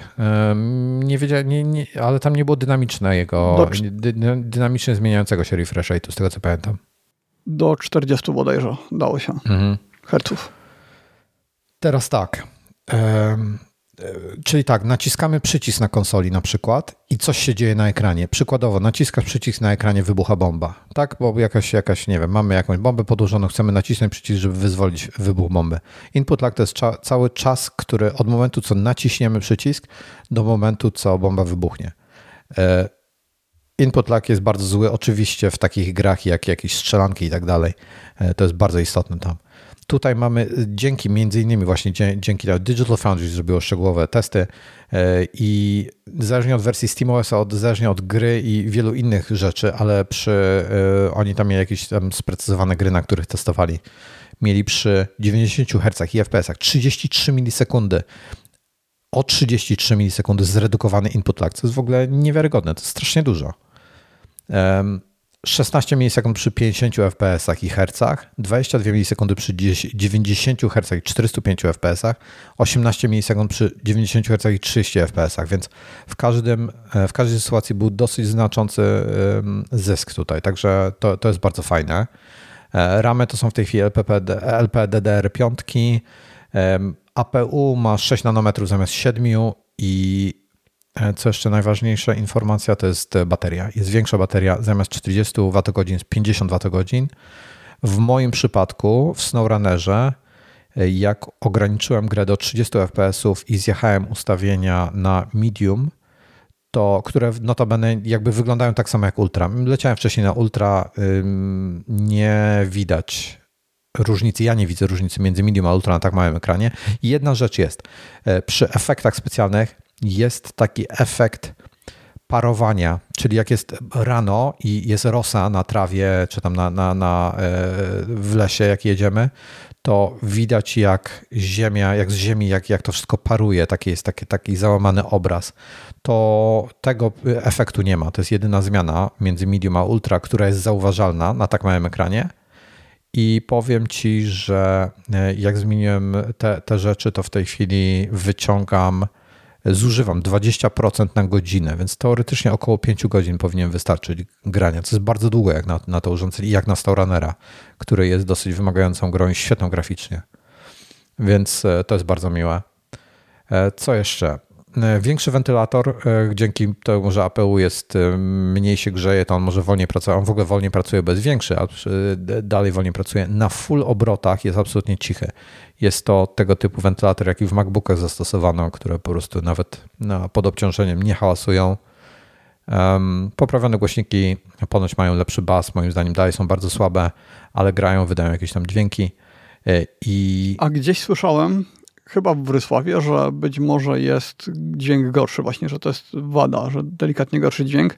[SPEAKER 1] Nie wiedziałem, nie, nie, ale tam nie było dynamicznego, dy, dynamicznie zmieniającego się refresh rate, z tego co pamiętam.
[SPEAKER 2] Do 40 bodajże dało się mhm. herców.
[SPEAKER 1] Teraz tak. Czyli tak, naciskamy przycisk na konsoli na przykład i coś się dzieje na ekranie. Przykładowo, naciskasz przycisk na ekranie, wybucha bomba. Tak, bo jakaś, jakaś nie wiem, mamy jakąś bombę podłożoną, chcemy nacisnąć przycisk, żeby wyzwolić wybuch bomby. Input lag to jest cza cały czas, który od momentu, co naciśniemy przycisk, do momentu, co bomba wybuchnie. E, input lag jest bardzo zły, oczywiście w takich grach jak jakieś strzelanki i tak dalej. E, to jest bardzo istotne tam. Tutaj mamy dzięki między innymi właśnie dzięki Digital Foundry zrobiło szczegółowe testy e, i zależnie od wersji SteamOS, od, zależnie od gry i wielu innych rzeczy, ale przy, e, oni tam mieli jakieś tam sprecyzowane gry, na których testowali. Mieli przy 90 Hz i FPS 33 milisekundy o 33 milisekundy zredukowany input lag, co jest w ogóle niewiarygodne, to jest strasznie dużo. 16 milisekund przy 50 fps i hercach, 22 milisekundy przy 90 Hz i 405 fps, 18 milisekund przy 90 Hz i 30 fps, więc w, każdym, e, w każdej sytuacji był dosyć znaczący zysk tutaj, także to, to jest bardzo fajne. E, ramy to są w tej chwili LPP, LPDDR5, APU ma 6 nanometrów zamiast 7 i co jeszcze najważniejsza informacja to jest bateria. Jest większa bateria zamiast 40 Wh jest 50 Wh. W moim przypadku w SnowRunnerze e, jak ograniczyłem grę do 30 fps i zjechałem ustawienia na medium, to które notabene jakby wyglądają tak samo jak ultra. Leciałem wcześniej na ultra, nie widać różnicy, ja nie widzę różnicy między medium a ultra na tak małym ekranie. Jedna rzecz jest, e, przy efektach specjalnych jest taki efekt parowania, czyli jak jest rano i jest rosa na trawie, czy tam na, na, na, e, w lesie, jak jedziemy, to widać jak ziemia, jak z ziemi, jak, jak to wszystko paruje, taki jest taki, taki załamany obraz. To tego efektu nie ma. To jest jedyna zmiana między medium a ultra, która jest zauważalna na tak małym ekranie. I powiem ci, że e, jak zmieniłem te, te rzeczy, to w tej chwili wyciągam zużywam 20% na godzinę, więc teoretycznie około 5 godzin powinien wystarczyć grania, co jest bardzo długo jak na, na to urządzenie i jak na StowRunnera, który jest dosyć wymagającą grą i świetną graficznie. Więc e, to jest bardzo miłe. E, co jeszcze? E, większy wentylator, dzięki temu, że APU jest mniej się grzeje, to on może wolniej pracować. On w ogóle wolniej pracuje, jest większy, a dalej wolniej pracuje. Na full obrotach jest absolutnie cichy. Jest to tego typu wentylator, jaki w MacBookach zastosowano, które po prostu nawet pod obciążeniem nie hałasują. Poprawione głośniki ponoć mają lepszy bas, moim zdaniem dalej są bardzo słabe, ale grają, wydają jakieś tam dźwięki. E, I...
[SPEAKER 2] A gdzieś słyszałem, chyba w Wrysławie, że być może jest dźwięk gorszy właśnie, że to jest wada, że delikatnie gorszy dźwięk,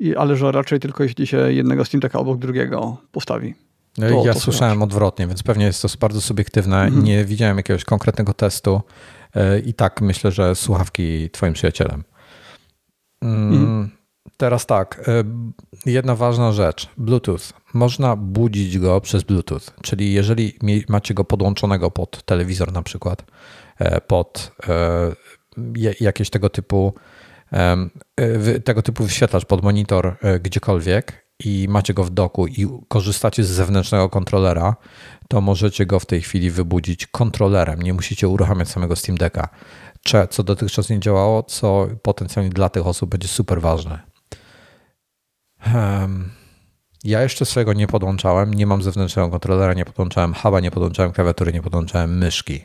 [SPEAKER 2] i, ale że raczej tylko jeśli się jednego Steam Decka obok drugiego postawi.
[SPEAKER 1] No to, ja to słyszałem słychać. odwrotnie, więc pewnie jest to bardzo subiektywne. Mhm. Nie widziałem jakiegoś konkretnego testu e, i tak myślę, że słuchawki twoim przyjacielem. Mm, mhm. Teraz tak, e, jedna ważna rzecz. Bluetooth. Można budzić go przez Bluetooth, czyli jeżeli macie go podłączonego pod telewizor na przykład, e, pod jakieś tego typu tego typu wyświetlacz pod monitor gdziekolwiek i macie go w doku i korzystacie z zewnętrznego kontrolera, to możecie go w tej chwili wybudzić kontrolerem. Nie musicie uruchamiać samego Steam Decka. Co dotychczas nie działało, co potencjalnie dla tych osób będzie super ważne. Ja jeszcze swojego nie podłączałem, nie mam zewnętrznego kontrolera, nie podłączałem huba, nie podłączałem klawiatury, nie podłączałem myszki,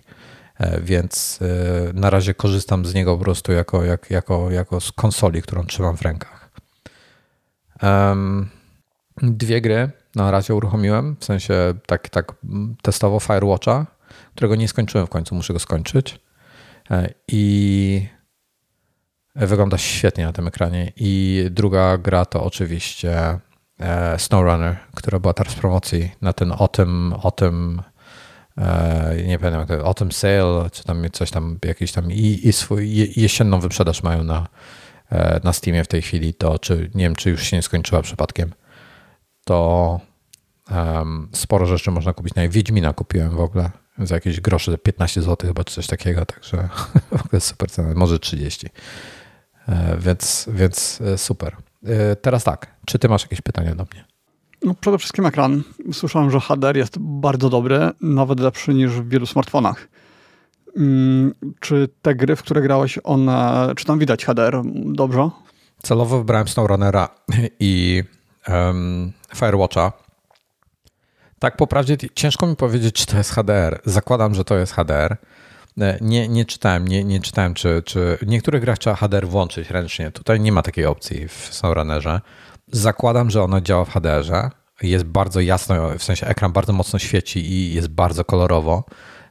[SPEAKER 1] e, więc e, na razie korzystam z niego po prostu jako, jak, jako, jako z konsoli, którą trzymam w rękach. Dwie gry na razie uruchomiłem, w sensie tak, tak testowo Firewatcha, którego nie skończyłem w końcu, muszę go skończyć. E, I wygląda świetnie na tym ekranie. I druga gra to oczywiście e, SnowRunner, która była teraz w promocji na ten Autumn, Autumn e, nie pamiętam to, Autumn Sale, czy tam coś tam, jakiś tam i, i swój jesienną wyprzedaż mają na, na Steamie w tej chwili, to czy nie wiem, czy już się nie skończyła przypadkiem to um, sporo rzeczy można kupić. Na Wiedźmina kupiłem w ogóle za jakieś grosze, 15 zł chyba, czy coś takiego, także w ogóle super cena, może 30. E, więc, więc e, super. E, teraz tak, czy ty masz jakieś pytania do mnie?
[SPEAKER 2] No przede wszystkim ekran. Słyszałem, że HDR jest bardzo dobry, nawet lepszy niż w wielu smartfonach. Mm, czy te gry, w które grałeś, one, czy tam widać HDR dobrze?
[SPEAKER 1] Celowo wybrałem SnowRunnera i um, Firewatcha. Tak, po prawdzie ciężko mi powiedzieć, czy to jest HDR. Zakładam, że to jest HDR. E, nie, nie czytałem, nie, nie czytałem, czy, czy niektórych grach trzeba HDR włączyć ręcznie. Tutaj nie ma takiej opcji w SnowRunnerze. Zakładam, że ono działa w HDR-ze. Jest bardzo jasno, w sensie ekran bardzo mocno świeci i jest bardzo kolorowo,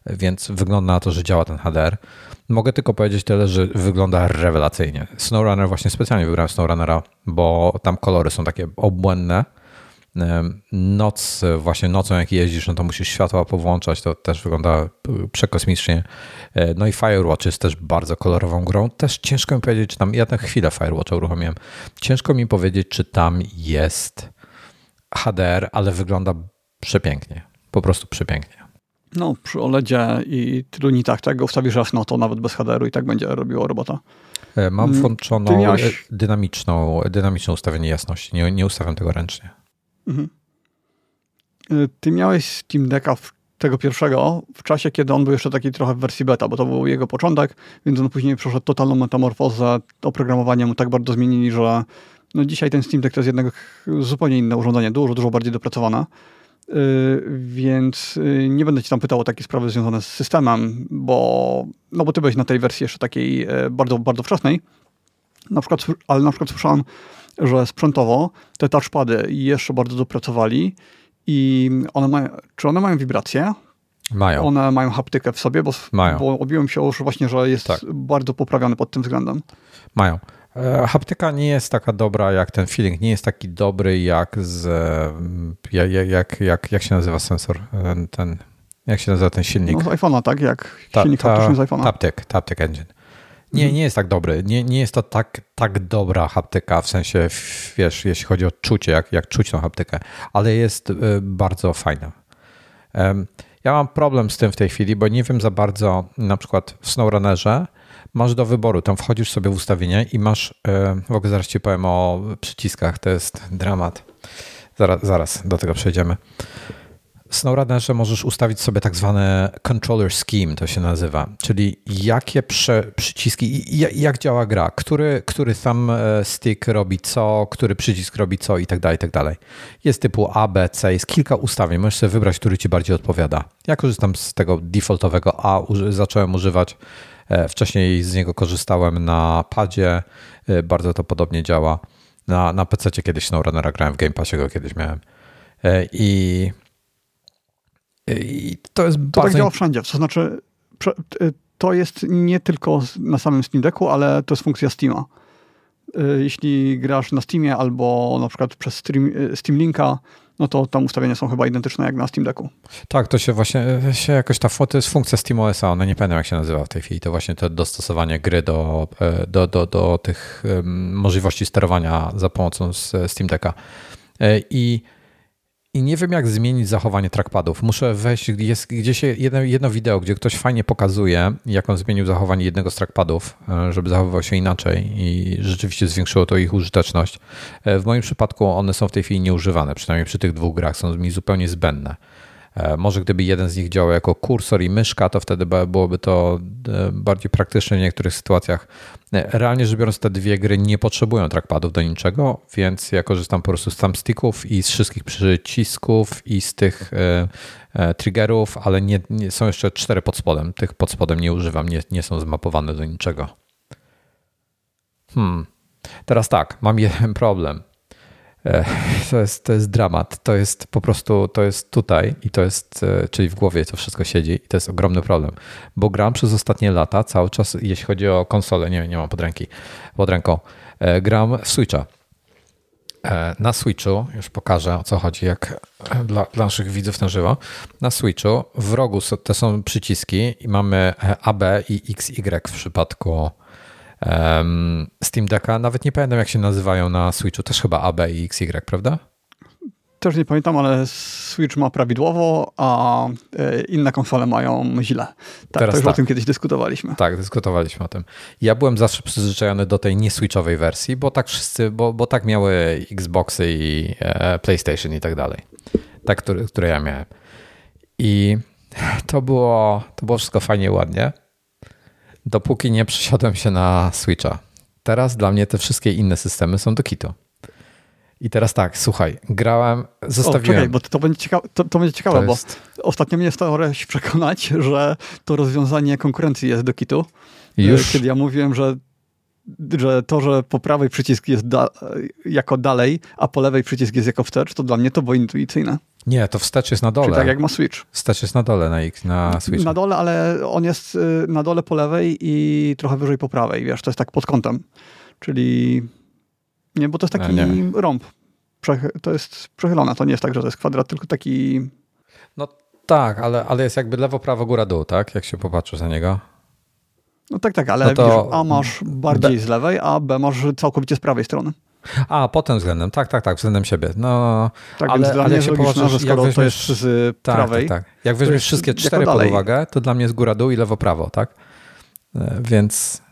[SPEAKER 1] więc wygląda na to, że działa ten HDR. Mogę tylko powiedzieć tyle, że wygląda rewelacyjnie. SnowRunner, właśnie specjalnie wybrałem SnowRunnera, bo tam kolory są takie obłędne. Noc, właśnie nocą jak jeździsz, no to musisz światła powłączać, to też wygląda przekosmicznie. E, no i Firewatch jest też bardzo kolorową grą. Też ciężko mi powiedzieć, czy tam, ja tę chwilę Firewatch uruchomiłem, ciężko mi powiedzieć, czy tam jest HDR, ale wygląda przepięknie, po prostu przepięknie.
[SPEAKER 2] No, przy OLEDzie i tylu nitach tego ustawisz raz no to nawet bez HDR-u i tak będzie robiło robota.
[SPEAKER 1] E, mam mm, włączoną miałeś... dynamiczną, dynamiczne ustawienie jasności. Nie, nie ustawiam tego ręcznie. Mhm.
[SPEAKER 2] E, ty miałeś Steam Decka tego pierwszego w czasie, kiedy on był jeszcze taki trochę w wersji beta, bo to był jego początek, więc on później przeszedł totalną metamorfozę. Oprogramowanie mu tak bardzo zmienili, że no dzisiaj ten Steam Deck to jest jednak zupełnie inne urządzenie, dużo, dużo bardziej dopracowane. Y, więc y, nie będę ci tam pytał o takie sprawy związane z systemem, bo, no bo ty byłeś na tej wersji jeszcze takiej y, bardzo, bardzo wczesnej. Na przykład, ale na przykład słyszałem, że sprzętowo te touchpady jeszcze bardzo dopracowali i one mają, czy one mają wibracje?
[SPEAKER 1] Mają.
[SPEAKER 2] One mają haptykę w sobie, bo, mają. bo obiłem się już właśnie, że jest tak. bardzo poprawiony pod tym względem.
[SPEAKER 1] Mają. E, haptyka nie jest taka dobra jak ten feeling, nie jest taki dobry jak z. Jak, jak, jak, jak się nazywa sensor? E, ten, jak się nazywa ten silnik?
[SPEAKER 2] No z iPhone'a, tak? Jak ta, silnik ta, z iPhone'a.
[SPEAKER 1] Taptic, Taptic Engine. Nie, nie jest tak dobry. Nie, nie jest to tak, tak dobra haptyka, w sensie, wiesz, jeśli chodzi o czucie, jak, jak czuć tą haptykę, ale jest e, bardzo fajna. Ja mam problem z tym w tej chwili, bo nie wiem za bardzo, na przykład w SnowRunnerze, masz do wyboru. Tam wchodzisz sobie w ustawienie i masz, e, w ogóle zaraz ci powiem o przyciskach, to jest dramat. Zaraz, zaraz do tego przejdziemy. SnowRunnerze możesz ustawić sobie tak zwane controller scheme, to się nazywa, czyli jakie prze, przyciski, jak działa gra, który, który thumb e, stick robi co, który przycisk robi co i tak dalej, i tak dalej. Jest typu A, B, C, jest kilka ustawień, możesz sobie wybrać, który ci bardziej odpowiada. Ja korzystam z tego defaultowego A, zacząłem używać E, wcześniej z niego korzystałem na padzie, e, bardzo to podobnie działa. Na, na PC kiedyś SnowRunnera grałem w Game Passie, go kiedyś miałem. I, i to jest
[SPEAKER 2] to
[SPEAKER 1] bardzo...
[SPEAKER 2] tak działa wszędzie, to znaczy to jest nie tylko na samym Steam Decku, ale to jest funkcja Steama. Jeśli grasz na Steamie albo na przykład przez Steam, Steam Linka, no to tam ustawienia są chyba identyczne jak na Steam Decku.
[SPEAKER 1] Tak, to się właśnie, się jakoś ta to jest funkcja SteamOS-a, ona nie pamiętam jak się nazywa w tej chwili, to właśnie to dostosowanie gry do, e, do, do, do tych możliwości sterowania za pomocą Steam Decka. E, I i nie wiem, jak zmienić zachowanie trackpadów. Muszę wejść, jest gdzieś jedno, jedno wideo, gdzie ktoś fajnie pokazuje, jak on zmienił zachowanie jednego z trackpadów, e, żeby zachowywał się inaczej i rzeczywiście zwiększyło to ich użyteczność. E, w moim przypadku one są w tej chwili nieużywane, przynajmniej przy tych dwóch grach są mi zupełnie zbędne. E, może gdyby jeden z nich działał jako kursor i myszka, to wtedy byłoby to e, bardziej praktyczne w niektórych sytuacjach. E, realnie rzecz biorąc, te dwie gry nie potrzebują trackpadów do niczego, więc ja korzystam po prostu z thumbsticków i z wszystkich przycisków i z tych triggerów, ale nie, nie, są jeszcze cztery pod spodem. Tych pod spodem nie używam, nie, nie są zmapowane do niczego. Hmm. Teraz tak, mam jeden problem. To jest, to jest dramat. To jest po prostu, to jest tutaj i to jest, e, czyli w głowie to wszystko siedzi i to jest ogromny problem, bo gram przez ostatnie lata cały czas, jeśli chodzi o konsolę, nie, nie mam pod, ręki, pod ręką, e, gram w Switcha. E, na Switchu, już pokażę o co chodzi, jak dla, dla naszych widzów na żywo. Na Switchu w rogu to są przyciski i mamy AB i XY w przypadku Steam Decka. Nawet nie pamiętam, jak się nazywają na Switchu. Też chyba AB i XY, prawda?
[SPEAKER 2] też nie pamiętam, ale Switch ma prawidłowo, a e, inne konsole mają źle. Tak, Teraz tak. o tym kiedyś dyskutowaliśmy.
[SPEAKER 1] Tak, dyskutowaliśmy o tym. Ja byłem zawsze przyzwyczajony do tej nie-switchowej wersji, bo tak wszyscy, bo, bo tak miały Xboxy i e, PlayStation i tak dalej. Tak, które, które ja miałem. I to było, to było wszystko fajnie, ładnie, dopóki nie przesiadłem się na Switcha. Teraz dla mnie te wszystkie inne systemy są do kitu. I teraz tak, słuchaj, grałem, zostawiłem... O, czekaj,
[SPEAKER 2] bo to będzie, ciekawe, to, to będzie ciekawe, to jest... bo ostatnio mnie starałeś przekonać, że to rozwiązanie konkurencji jest do kitu. Już? Kiedy ja mówiłem, że że to, że po prawej przycisk jest da jako dalej, a po lewej przycisk jest jako wstecz, to dla mnie to było intuicyjne.
[SPEAKER 1] Nie, to wstecz jest na dole.
[SPEAKER 2] Czyli tak jak ma Switch.
[SPEAKER 1] Wstecz jest na dole na, na Switch.
[SPEAKER 2] Na dole, ale on jest y, na dole po lewej i trochę wyżej po prawej, wiesz, to jest tak pod kątem. Czyli nie, bo to jest taki nie, nie. rąb. to jest przechylone, to nie jest tak, że to jest kwadrat, tylko taki...
[SPEAKER 1] No tak, ale, ale jest jakby lewo, prawo, góra, dół, tak? Jak się popatrzy za niego.
[SPEAKER 2] No tak, tak, ale no to... wiesz, A masz bardziej B... z lewej, a B masz całkowicie z prawej strony.
[SPEAKER 1] A, pod tym względem, tak, tak, tak, względem siebie. No,
[SPEAKER 2] tak, ale, więc ale jak się że skoro jak weźmiesz, to jest z
[SPEAKER 1] tak,
[SPEAKER 2] prawej...
[SPEAKER 1] Tak, tak. Jak weźmiesz wszystkie cztery pod uwagę, to dla mnie jest góra, dół i lewo, prawo, tak? E, więc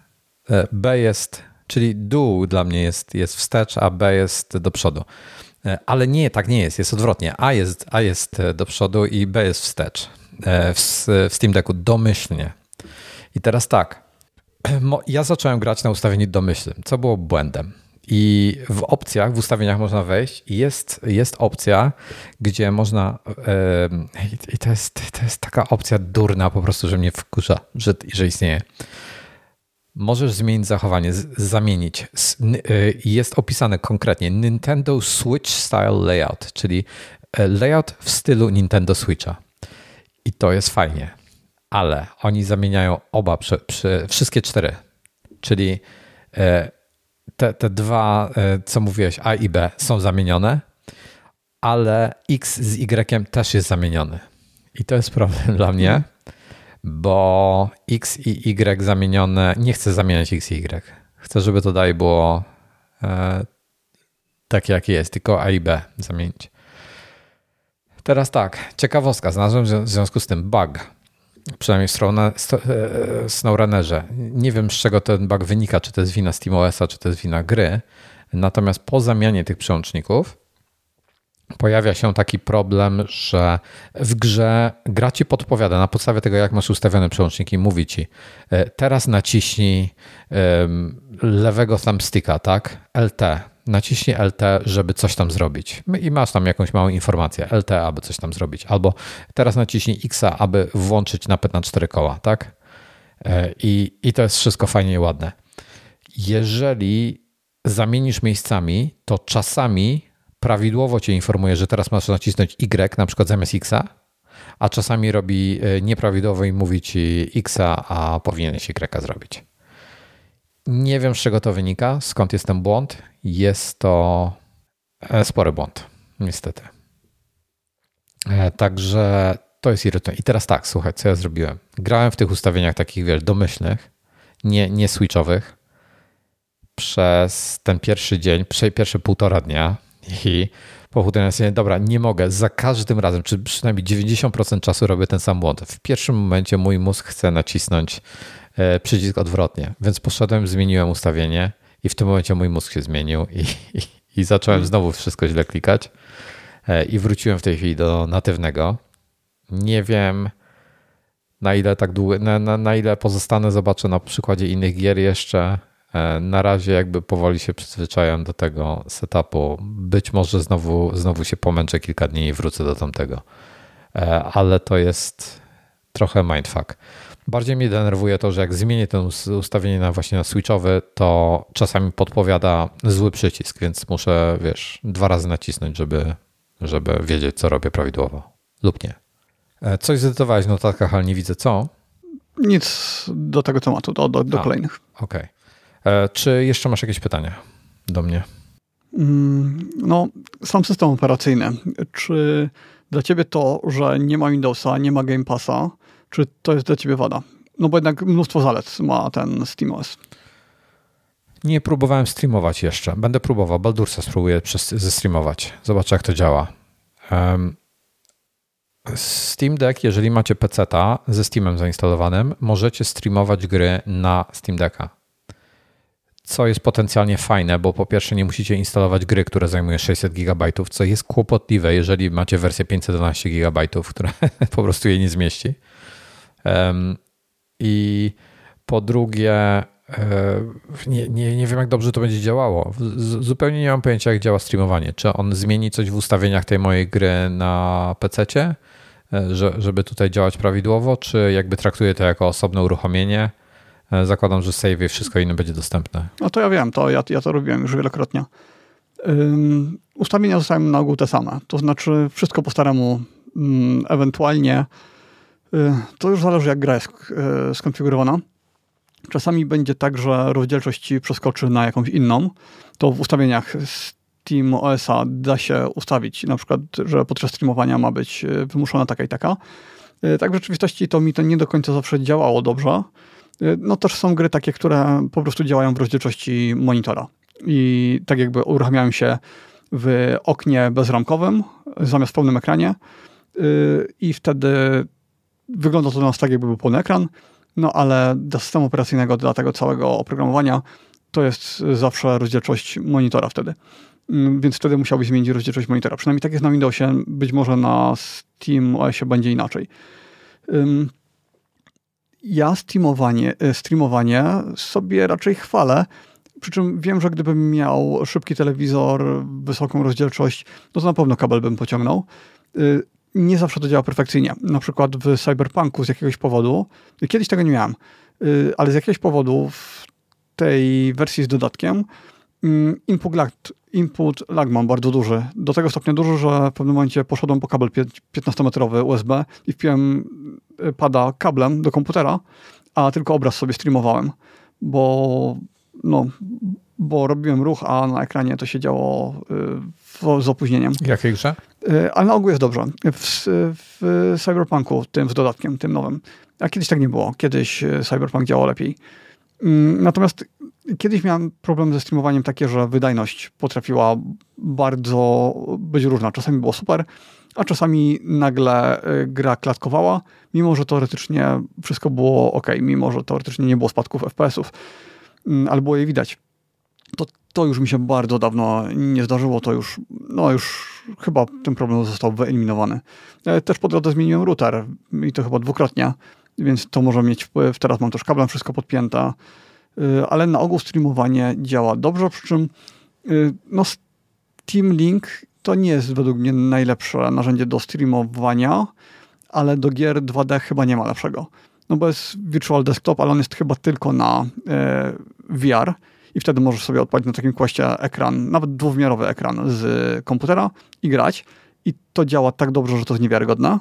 [SPEAKER 1] e, B jest, czyli dół dla mnie jest, jest wstecz, a B jest do przodu. E, ale nie, tak nie jest, jest odwrotnie. A jest, A jest do przodu i B jest wstecz. W, w Steam Decku domyślnie. I teraz tak, ja zacząłem grać na ustawieniu domyślnym, co było błędem. I w opcjach, w ustawieniach można wejść i jest, jest opcja, gdzie można. Yy, I to jest, to jest taka opcja durna po prostu, że mnie wkurza, że, że istnieje. Możesz zmienić zachowanie, z, zamienić. Yy, jest opisane konkretnie Nintendo Switch Style Layout, czyli e, layout w stylu Nintendo Switcha. I to jest fajnie, ale oni zamieniają oba, przy, przy, wszystkie cztery. Czyli. Yy, te, te dwa, e, co mówiłeś, A i B, są zamienione, ale X z Y też jest zamieniony. I to jest problem dla mnie, bo X i Y zamienione, nie chcę zamieniać X i Y. Chcę, żeby to dalej było e, takie, jakie jest, tylko A i B zamienić. Teraz tak, ciekawostka, znalazłem w związku z tym bug przynajmniej w SnowRunnerze. Nie wiem, z czego ten bug wynika, czy to jest wina SteamOS-a, czy to jest wina gry. Natomiast po zamianie tych przełączników pojawia się taki problem, że w grze gra ci podpowiada na podstawie tego, jak masz ustawione przełączniki, mówi ci e, teraz naciśnij lewego thumbsticka, tak? LT, naciśnij LT, żeby coś tam zrobić. I masz tam jakąś małą informację, LT, aby coś tam zrobić. Albo teraz naciśnij X, aby włączyć napęd na cztery koła, tak? E, I, I to jest wszystko fajnie i ładne. Jeżeli zamienisz miejscami, to czasami prawidłowo cię informuje, że teraz masz nacisnąć Y na przykład zamiast X, a czasami robi e, nieprawidłowo i mówi ci X, a powinieneś Y zrobić. Nie wiem, z czego to wynika, skąd jest ten błąd. Jest to e, spory błąd, niestety. E, także to jest irytujące. I teraz tak, słuchaj, co ja zrobiłem. Grałem w tych ustawieniach takich, wiesz, domyślnych, nie, nie switchowych przez ten pierwszy dzień, pierwsze półtora dnia i pochudłem sobie, dobra, nie mogę, za każdym razem, czy przynajmniej 90% czasu robię ten sam błąd. W pierwszym momencie mój mózg chce nacisnąć przycisk odwrotnie. Więc poszedłem, zmieniłem ustawienie i w tym momencie mój mózg się zmienił i, i, i zacząłem znowu wszystko źle klikać e, i wróciłem w tej chwili do natywnego. Nie wiem na ile tak długo, na, na, na ile pozostanę, zobaczę na przykładzie innych gier jeszcze. E, na razie jakby powoli się przyzwyczajam do tego setupu. Być może znowu, znowu się pomęczę kilka dni i wrócę do tamtego. Ale to jest trochę mindfuck. Bardziej mnie denerwuje to, że jak zmienię to ustawienie na właśnie na switchowy, to czasami podpowiada zły przycisk, więc muszę, wiesz, dwa razy nacisnąć, żeby, żeby wiedzieć, co robię prawidłowo lub nie. E, coś zedytowałeś w notatkach, ale nie widzę co.
[SPEAKER 2] Nic do tego tematu, do, do, do A, kolejnych.
[SPEAKER 1] Okej. Okay. E, czy jeszcze masz jakieś pytania do mnie?
[SPEAKER 2] Mm, no, sam system operacyjny. Czy dla ciebie to, że nie ma Windowsa, nie ma Game Passa, czy to jest dla ciebie wada? No bo jednak mnóstwo zalet ma ten SteamOS.
[SPEAKER 1] Nie próbowałem streamować jeszcze. Będę próbował. Baldursa spróbuję zestreamować. Zobaczę, jak to działa. Steam Deck, jeżeli macie PC-ta ze Steamem zainstalowanym, możecie streamować gry na Steam Decka. Co jest potencjalnie fajne, bo po pierwsze nie musicie instalować gry, które zajmuje 600 GB, co jest kłopotliwe, jeżeli macie wersję 512 GB, która po prostu jej nie zmieści. I po drugie, e, nie, nie, nie wiem, jak dobrze to będzie działało. Zupełnie nie mam pojęcia, jak działa streamowanie. Czy on zmieni coś w ustawieniach tej mojej gry na PC, e, żeby tutaj działać prawidłowo, czy jakby traktuje to jako osobne uruchomienie? E, zakładam, że save i wszystko inne będzie dostępne.
[SPEAKER 2] No to ja wiem, to ja, ja to robiłem już wielokrotnie. Um, ustawienia zostają na ogół te same. To znaczy wszystko po staremu, um, ewentualnie to już zależy jak gra jest y, skonfigurowana. Czasami będzie tak, że rozdzielczość ci przeskoczy na jakąś inną. To w ustawieniach Steam OS-a da się ustawić, na przykład, że podczas streamowania ma być y, wymuszona taka i taka. Tak w rzeczywistości to mi to nie do końca zawsze działało dobrze. No też są gry takie, które po prostu działają w rozdzielczości monitora. I tak jakby uruchamiają się w oknie bezramkowym zamiast w pełnym ekranie i wtedy wygląda to nas tak, jakby był pełny ekran, no ale dla systemu operacyjnego, dla tego całego oprogramowania, to jest zawsze rozdzielczość monitora wtedy. Mm, więc wtedy musiałbyś zmienić rozdzielczość monitora. Przynajmniej tak jest na Windowsie, być może na Steam OSie będzie inaczej. Ja streamowanie, y, streamowanie sobie raczej chwalę, przy czym wiem, że gdybym miał szybki telewizor, wysoką rozdzielczość, no to na pewno kabel bym pociągnął. Y, nie zawsze to działa perfekcyjnie. Na przykład w Cyberpunku z jakiegoś powodu, kiedyś tego nie miałem, y, ale z jakiegoś powodu w tej wersji z dodatkiem mm, input lag, input lag mam bardzo duży. Do tego stopnia duży, że w pewnym momencie poszedłem po kabel 15-metrowy USB i wpiłem y, pada kablem do komputera, a tylko obraz sobie streamowałem, bo no, bo robiłem ruch, a na ekranie to się działo z opóźnieniem.
[SPEAKER 1] Jakiej grze?
[SPEAKER 2] Y, ale na ogół jest dobrze. W, w Cyberpunku, tym z dodatkiem, tym nowym. A kiedyś tak nie było. Kiedyś y, Cyberpunk działał lepiej. Mm, natomiast kiedyś miałem problem ze streamowaniem takie, że wydajność potrafiła bardzo być różna. Czasami było super, a czasami nagle gra klatkowała, mimo że teoretycznie wszystko było ok, mimo że teoretycznie nie było spadków FPS-ów, mm, ale było je widać to, to już mi się bardzo dawno nie zdarzyło, to już, no już chyba ten problem został wyeliminowany. E, też po drodze zmieniłem router i to chyba dwukrotnie, więc to może mieć wpływ. Teraz mam też kablem wszystko podpięte, e, ale na ogół streamowanie działa dobrze, przy czym e, no, Steam Link to nie jest według mnie najlepsze narzędzie do streamowania, ale do gier 2D chyba nie ma lepszego. No bo jest Virtual Desktop, ale on jest chyba tylko na VR, i wtedy możesz sobie odpalić na takim kłaście ekran, nawet dwuwymiarowy ekran z komputera i grać. I to działa tak dobrze, że to jest niewiarygodne.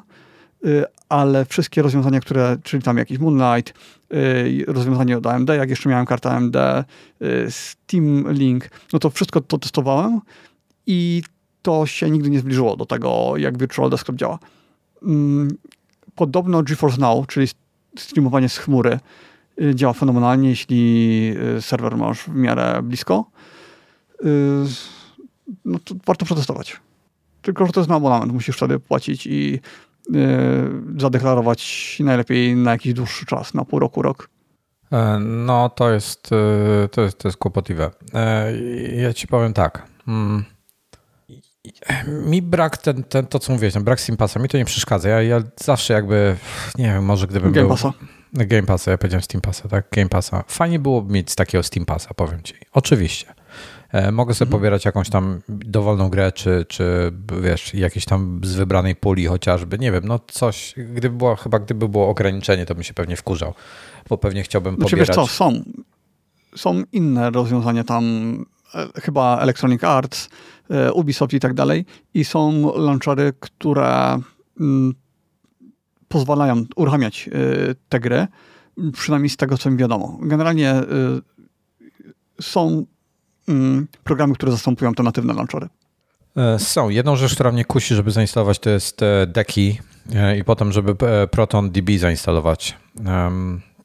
[SPEAKER 2] Y, ale wszystkie rozwiązania, które, czyli tam jakiś Moonlight, y, rozwiązanie od AMD, jak jeszcze miałem kartę AMD, y, Steam Link, no to wszystko to testowałem i to się nigdy nie zbliżyło do tego, jak Virtual Desktop działa. Mm, podobno GeForce Now, czyli streamowanie z chmury, działa fenomenalnie, jeśli y, serwer masz w miarę blisko. Y, no to warto przetestować. Tylko, że to jest na abonament. Musisz wtedy płacić i zadeklarować najlepiej na jakiś dłuższy czas, na pół roku, rok.
[SPEAKER 1] E, no, to jest, to jest, to jest kłopotliwe. E, ja ci powiem tak. Mm. Mi brak, ten, ten, to co mówiłeś, ten brak Steam Passa, mi to nie przeszkadza. Ja, ja zawsze jakby, nie wiem, może gdybym
[SPEAKER 2] Game
[SPEAKER 1] był... Game Passa, ja powiedziałem Steam Passa, tak? Game Passa. Fajnie byłoby mieć takiego Steam Passa, powiem ci. Oczywiście. E, mogę sobie mhm. pobierać jakąś tam dowolną grę, czy, czy wiesz, jakieś tam z wybranej puli chociażby, nie wiem, no coś, gdyby było, chyba gdyby było ograniczenie, to bym się pewnie wkurzał, bo pewnie chciałbym znaczy, pobierać...
[SPEAKER 2] Wiesz co, są, są inne rozwiązania tam, e, chyba Electronic Arts, e, Ubisoft i tak dalej i są launchery, które mm, pozwalają uruchamiać y, te gry, przynajmniej z tego, co mi wiadomo. Generalnie y, są mm, programy, które zastępują te natywne launchery.
[SPEAKER 1] E, są. Jedną rzecz, która mnie kusi, żeby zainstalować, to jest e, Deki e, i potem, żeby ProtonDB zainstalować.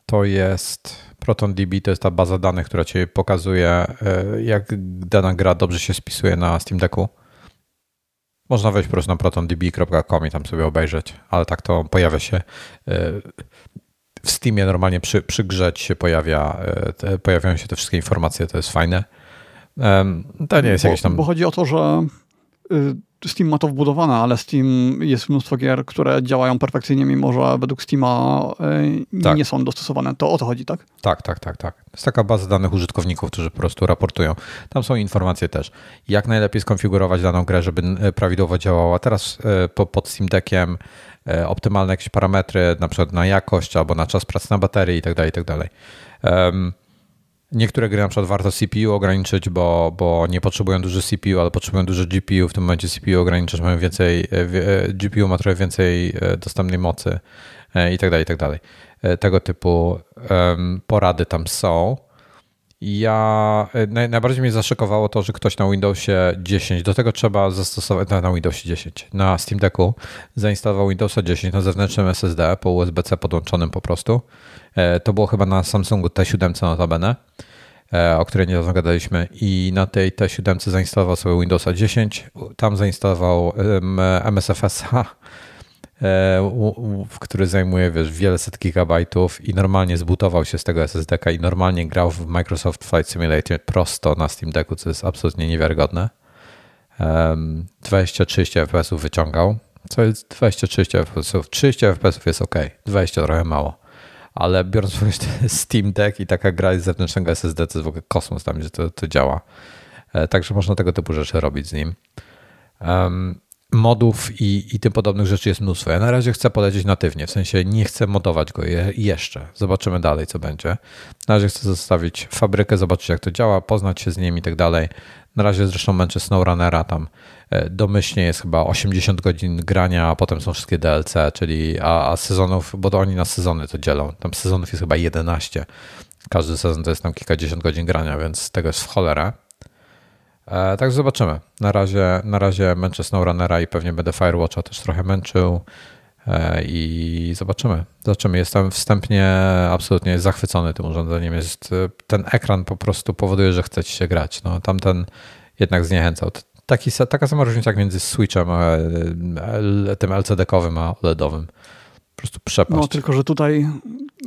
[SPEAKER 1] To jest ProtonDB, to jest ta baza danych, która ci pokazuje, jak dana gra dobrze się spisuje na Steam Decku. Można wejść po prostu na protondb.com i tam sobie obejrzeć, ale tak to pojawia się w Steamie normalnie przy, przy grze się pojawia, te, pojawiają się te wszystkie informacje, to jest fajne. To nie jest
[SPEAKER 2] bo,
[SPEAKER 1] jakieś tam...
[SPEAKER 2] Bo chodzi o to, że y, Steam ma to wbudowane, ale Steam jest mnóstwo gier, które działają perfekcyjnie, mimo że według Steama y, tak. nie są dostosowane. To o to chodzi, tak?
[SPEAKER 1] Tak, tak, tak, tak. Jest taka baza danych użytkowników, którzy po prostu raportują. Tam są informacje też, jak najlepiej skonfigurować daną grę, żeby y, prawidłowo działała. Teraz pod Steam Deckiem optymalne jakieś parametry, na przykład na jakość albo na czas pracy na baterii itd., tak itd. Tak Niektóre gry na przykład warto CPU ograniczyć, bo, bo nie potrzebują dużo CPU, ale potrzebują dużo GPU. W tym momencie CPU ograniczasz, mają więcej, e, e, GPU ma trochę więcej e, dostępnej mocy i tak dalej, i tak dalej. Tego typu porady tam są. Ja najbardziej mnie zaszokowało to, że ktoś na Windowsie 10, do tego trzeba zastosować na, na Windowsie 10, na Steam Decku zainstalował Windowsa 10 na zewnętrznym SSD po USB-C podłączonym po prostu to było chyba na Samsungu T7 notabene, e, o której niedawno gadaliśmy i na tej T7 zainstalował sobie Windowsa 10, tam zainstalował MSFS, e, który zajmuje wiesz, wiele set gigabajtów i normalnie zbutował się z tego SSD i normalnie grał w Microsoft Flight Simulator prosto na Steam Decku, co jest absolutnie niewiarygodne. 20-30 FPS wyciągał, co jest 20-30 FPS, 30 FPS jest ok, 20 trochę mało ale biorąc pod uwagę Steam Deck i taka gra z zewnętrznego SSD, to jest w ogóle kosmos tam, gdzie to, to działa. E, także można tego typu rzeczy robić z nim. Um, modów i, i tym podobnych rzeczy jest mnóstwo. Ja na razie chcę polecieć natywnie, w sensie nie chcę modować go je, jeszcze. Zobaczymy dalej, co będzie. Na razie chcę zostawić fabrykę, zobaczyć jak to działa, poznać się z nim i tak dalej. Na razie zresztą męczę SnowRunnera tam. E, domyślnie jest chyba 80 godzin grania, a potem są wszystkie DLC, czyli a, a sezonów, bo to oni na sezony to dzielą. Tam sezonów jest chyba 11. Każdy sezon to jest tam kilkadziesiąt godzin grania, więc tego jest w cholerę. E, także zobaczymy. Na razie, na razie męczę SnowRunnera i pewnie będę Firewatcha też trochę męczył e, i zobaczymy. Zobaczymy. Jestem wstępnie absolutnie zachwycony tym urządzeniem. Jest, ten ekran po prostu powoduje, że chce ci się grać. No, tamten jednak zniechęcał. Taki, taka sama różnica jak między Switchem, a, tym LCD-kowym, a OLEDowym. Po prostu przepaść.
[SPEAKER 2] No, tylko że tutaj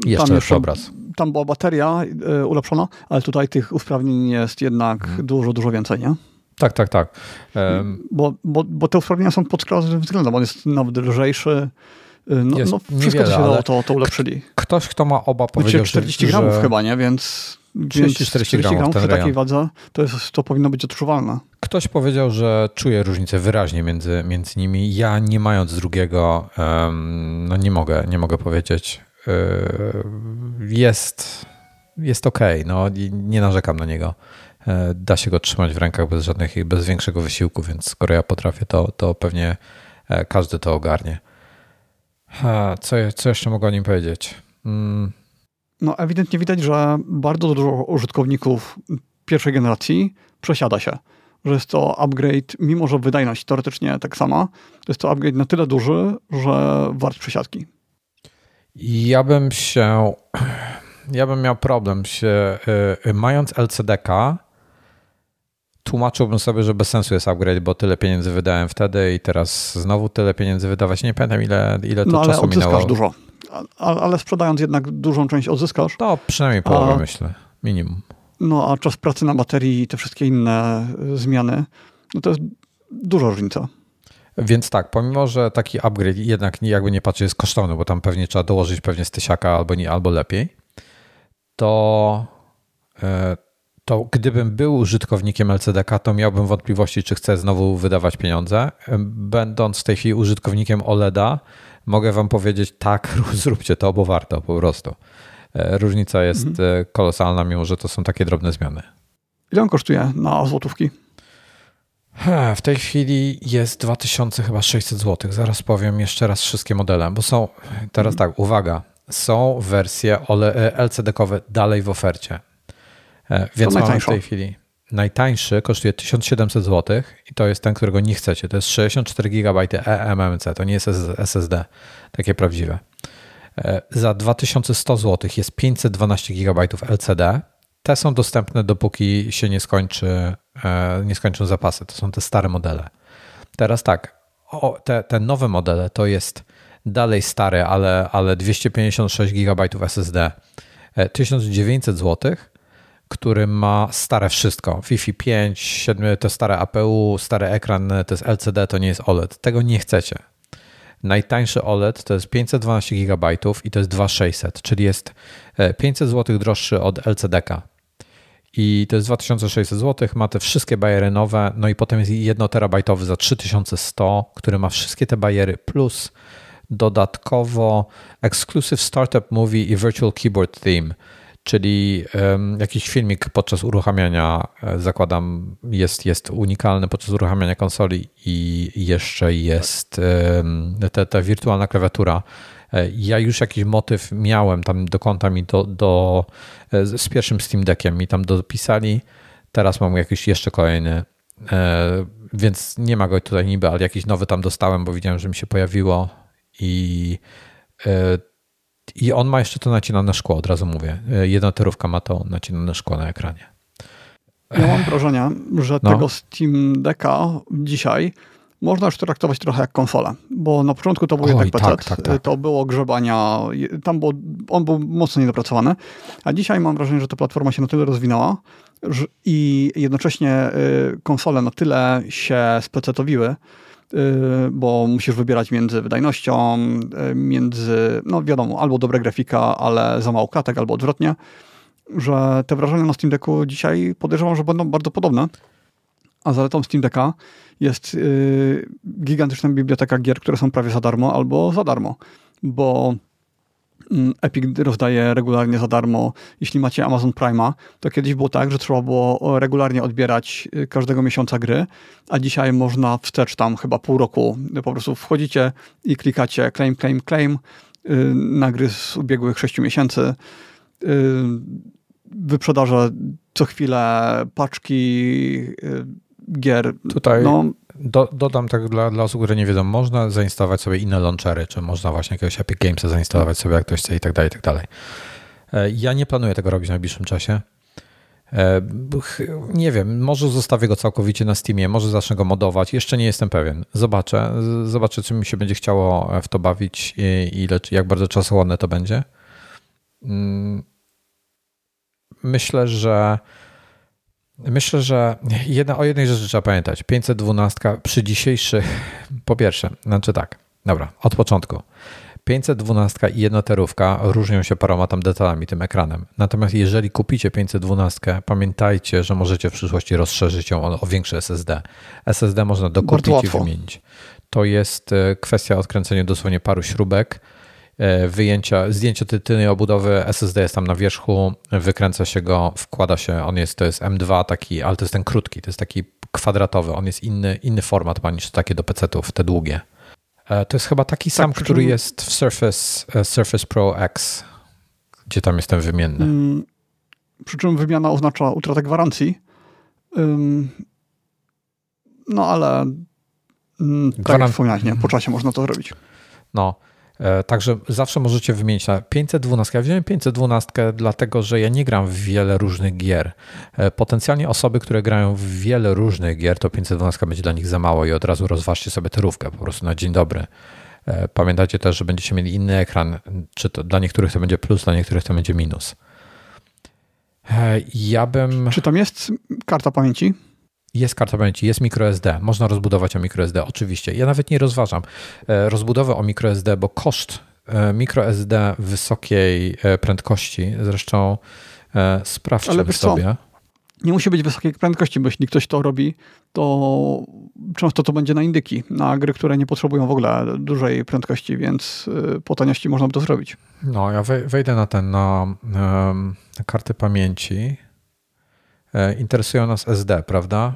[SPEAKER 1] jeszcze lepszy obraz.
[SPEAKER 2] Tam była bateria y, ulepszona, ale tutaj tych usprawnień jest jednak hmm. dużo, dużo więcej, nie?
[SPEAKER 1] Tak, tak, tak. Um,
[SPEAKER 2] bo, bo, bo te usprawnienia są pod każdym względem. On jest nawet lżejszy. No, jest no wszystko, co się dało, to, to ulepszyli.
[SPEAKER 1] Ktoś, kto ma oba, powiedział,
[SPEAKER 2] 40 że, gramów chyba, nie? Więc
[SPEAKER 1] 30-40 gramów, gramów
[SPEAKER 2] przy takiej wadze to, jest, to powinno być odczuwalne.
[SPEAKER 1] Ktoś powiedział, że czuje różnicę wyraźnie między, między nimi. Ja nie mając drugiego, um, no nie mogę, nie mogę powiedzieć. Yy, jest, jest ok, no nie narzekam na niego. Yy, da się go trzymać w rękach bez żadnych, bez większego wysiłku, więc skoro ja potrafię, to, to pewnie e, każdy to ogarnie. Co, co jeszcze mogę o nim powiedzieć? Mm,
[SPEAKER 2] no ewidentnie widać, że bardzo dużo użytkowników pierwszej generacji przesiada się. Że jest to upgrade, mimo że wydajność teoretycznie tak sama, to jest to upgrade na tyle duży, że wart przesiadki.
[SPEAKER 1] Ja bym się, ja bym miał problem się, yy, mając LCDK, tłumaczyłbym sobie, że bez sensu jest upgrade, bo tyle pieniędzy wydałem wtedy i teraz znowu tyle pieniędzy wydawać. Nie pamiętam ile, ile to no, czasu minęło.
[SPEAKER 2] ale ale sprzedając jednak dużą część odzyskasz.
[SPEAKER 1] To przynajmniej połowę, a, myślę, minimum.
[SPEAKER 2] No a czas pracy na baterii i te wszystkie inne y, zmiany, no to jest duża różnica.
[SPEAKER 1] Więc tak, pomimo, że taki upgrade jednak jakby nie patrzę jest kosztowny, bo tam pewnie trzeba dołożyć pewnie z tysiaka albo nie, albo lepiej, to, e, to gdybym był użytkownikiem LCDK, to miałbym wątpliwości, czy chcę znowu wydawać pieniądze. Będąc w tej chwili użytkownikiem OLEDa, mogę wam powiedzieć tak, zróbcie to, bo warto po prostu. E, różnica jest mhm. E, kolosalna, mimo że to są takie drobne zmiany.
[SPEAKER 2] Ile on kosztuje na złotówki?
[SPEAKER 1] W tej chwili jest 2000 chyba 600 zł. Zaraz powiem jeszcze raz wszystkie modele, bo są, teraz mhm. tak, uwaga, są wersje e, LCD-kowe dalej w ofercie. Więc mamy w tej chwili Najtańszy kosztuje 1700 zł i to jest ten, którego nie chcecie. To jest 64 GB eMMC, to nie jest SSD, takie prawdziwe. E, za 2100 zł jest 512 GB LCD. Te są dostępne dopóki się nie skończy, e, nie skończą zapasy. To są te stare modele. Teraz tak, o, te, te nowe modele to jest dalej stare, ale, ale 256 GB SSD, 1900 zł, który ma stare wszystko. Wi-Fi 5, 7, to stare APU, stary ekran, to jest LCD, to nie jest OLED. Tego nie chcecie. Najtańszy OLED to jest 512 GB i to jest 2600, czyli jest 500 zł droższy od LCD-ka. I to jest 2600 zł, ma te wszystkie bajery nowe, no i potem jest 1 terabajtowy za 3100, który ma wszystkie te bajery plus dodatkowo Exclusive Startup Movie i Virtual Keyboard Theme, czyli jakiś filmik podczas uruchamiania, e, zakładam, jest, jest unikalny podczas uruchamiania konsoli i jeszcze jest ta, ta wirtualna klawiatura. E, ja już jakiś motyw miałem tam do konta mi do, do, e, z pierwszym Steam Deckiem mi tam dopisali. Teraz mam jakiś jeszcze kolejny, więc nie ma go tutaj niby, ale jakiś nowy tam dostałem, bo widziałem, że mi się pojawiło i, i on ma jeszcze to nacinane szkło, od razu mówię. Jedna terówka ma to nacinane szkło na ekranie.
[SPEAKER 2] Ja mam wrażenie, że no. tego Steam Decka dzisiaj można już traktować trochę jak konsolę, bo na początku to był Oj, jednak PC, tak, tak, tak. to było grzebania, tam było, on był mocno niedopracowany, a dzisiaj mam wrażenie, że ta platforma się na tyle rozwinęła i jednocześnie y, konsole na tyle się specetowiły, bo musisz wybierać między wydajnością, y, między, no wiadomo, albo dobra grafika, ale za mało klatek, albo odwrotnie, że te wrażenia na Steam Decku dzisiaj podejrzewam, że będą bardzo podobne. A zaletą Steam Decka jest yy, gigantyczna biblioteka gier, które są prawie za darmo albo za darmo, bo Epic rozdaje regularnie za darmo. Jeśli macie Amazon Prima, to kiedyś było tak, że trzeba było regularnie odbierać y, każdego miesiąca gry, a dzisiaj można wstecz tam chyba pół roku. Po prostu wchodzicie i klikacie claim, claim, claim y, na gry z ubiegłych 6 miesięcy. Y, wyprzedaże co chwilę, paczki gier.
[SPEAKER 1] Tutaj no, do, dodam tak dla, dla osób, które nie wiedzą, można zainstalować sobie inne launchery, czy można właśnie jakiegoś Epic Gamesa zainstalować sobie, jak ktoś chce i tak dalej, i tak dalej. E, ja nie planuję tego robić w najbliższym czasie. E, nie wiem, może zostawię go całkowicie na Steamie, może zacznę go modować, jeszcze nie jestem pewien. Zobaczę, zobaczę, czy mi się będzie chciało w to bawić i ile, jak bardzo czasochłonne to będzie. Mm, myślę, że Myślę, że jedna, o jednej rzeczy trzeba pamiętać. 512 przy dzisiejszych, po pierwsze, znaczy tak, dobra, od początku. 512 i jednoterówka różnią się paroma tam detalami tym ekranem. Natomiast jeżeli kupicie 512, pamiętajcie, że możecie w przyszłości rozszerzyć ją o, o większy SSD. SSD można dokupić i wymienić. To jest e, kwestia odkręcenia dosłownie paru śrubek wyjęcia, zdjęcia tylnej obudowy SSD jest tam na wierzchu, wykręca się go, wkłada się, on jest, to jest M2 taki, ale to jest ten krótki, to jest taki kwadratowy, on jest inny, inny format ma niż takie do PC-ów, te długie. E, to jest chyba taki tak, sam, który czym... jest w Surface, e, Surface Pro X, gdzie tam jest ten wymienny. Hmm,
[SPEAKER 2] przy czym wymiana oznacza utratę gwarancji. no ale mm, tak jak wspomniałeś, nie? po czasie można to zrobić.
[SPEAKER 1] No, E, także zawsze możecie wymienić na 512. Ja wziąłem 512 dlatego, że ja nie gram w wiele różnych gier. E, potencjalnie osoby, które grają w wiele różnych gier, to 512 będzie dla nich za mało i od razu rozważcie sobie terówkę po prostu na dzień dobry. E, pamiętajcie też, że będziecie mieli inny ekran, czy to dla niektórych to będzie plus, dla niektórych to będzie minus. Ja bym.
[SPEAKER 2] Czy tam jest karta pamięci?
[SPEAKER 1] Jest karta pamięci, jest microSD. Można rozbudować o microSD, oczywiście. Ja nawet nie rozważam e, rozbudowę o microSD, bo koszt e, microSD wysokiej e, prędkości, zresztą sprawdźmy Ale sobie. Co?
[SPEAKER 2] Nie musi być wysokiej prędkości, bo jeśli ktoś to robi, to często to będzie na indyki, na gry, które nie potrzebują w ogóle dużej prędkości, więc po taniości można by to zrobić.
[SPEAKER 1] No, ja wejdę na ten, na, na karty pamięci. E, interesują nas SD, prawda?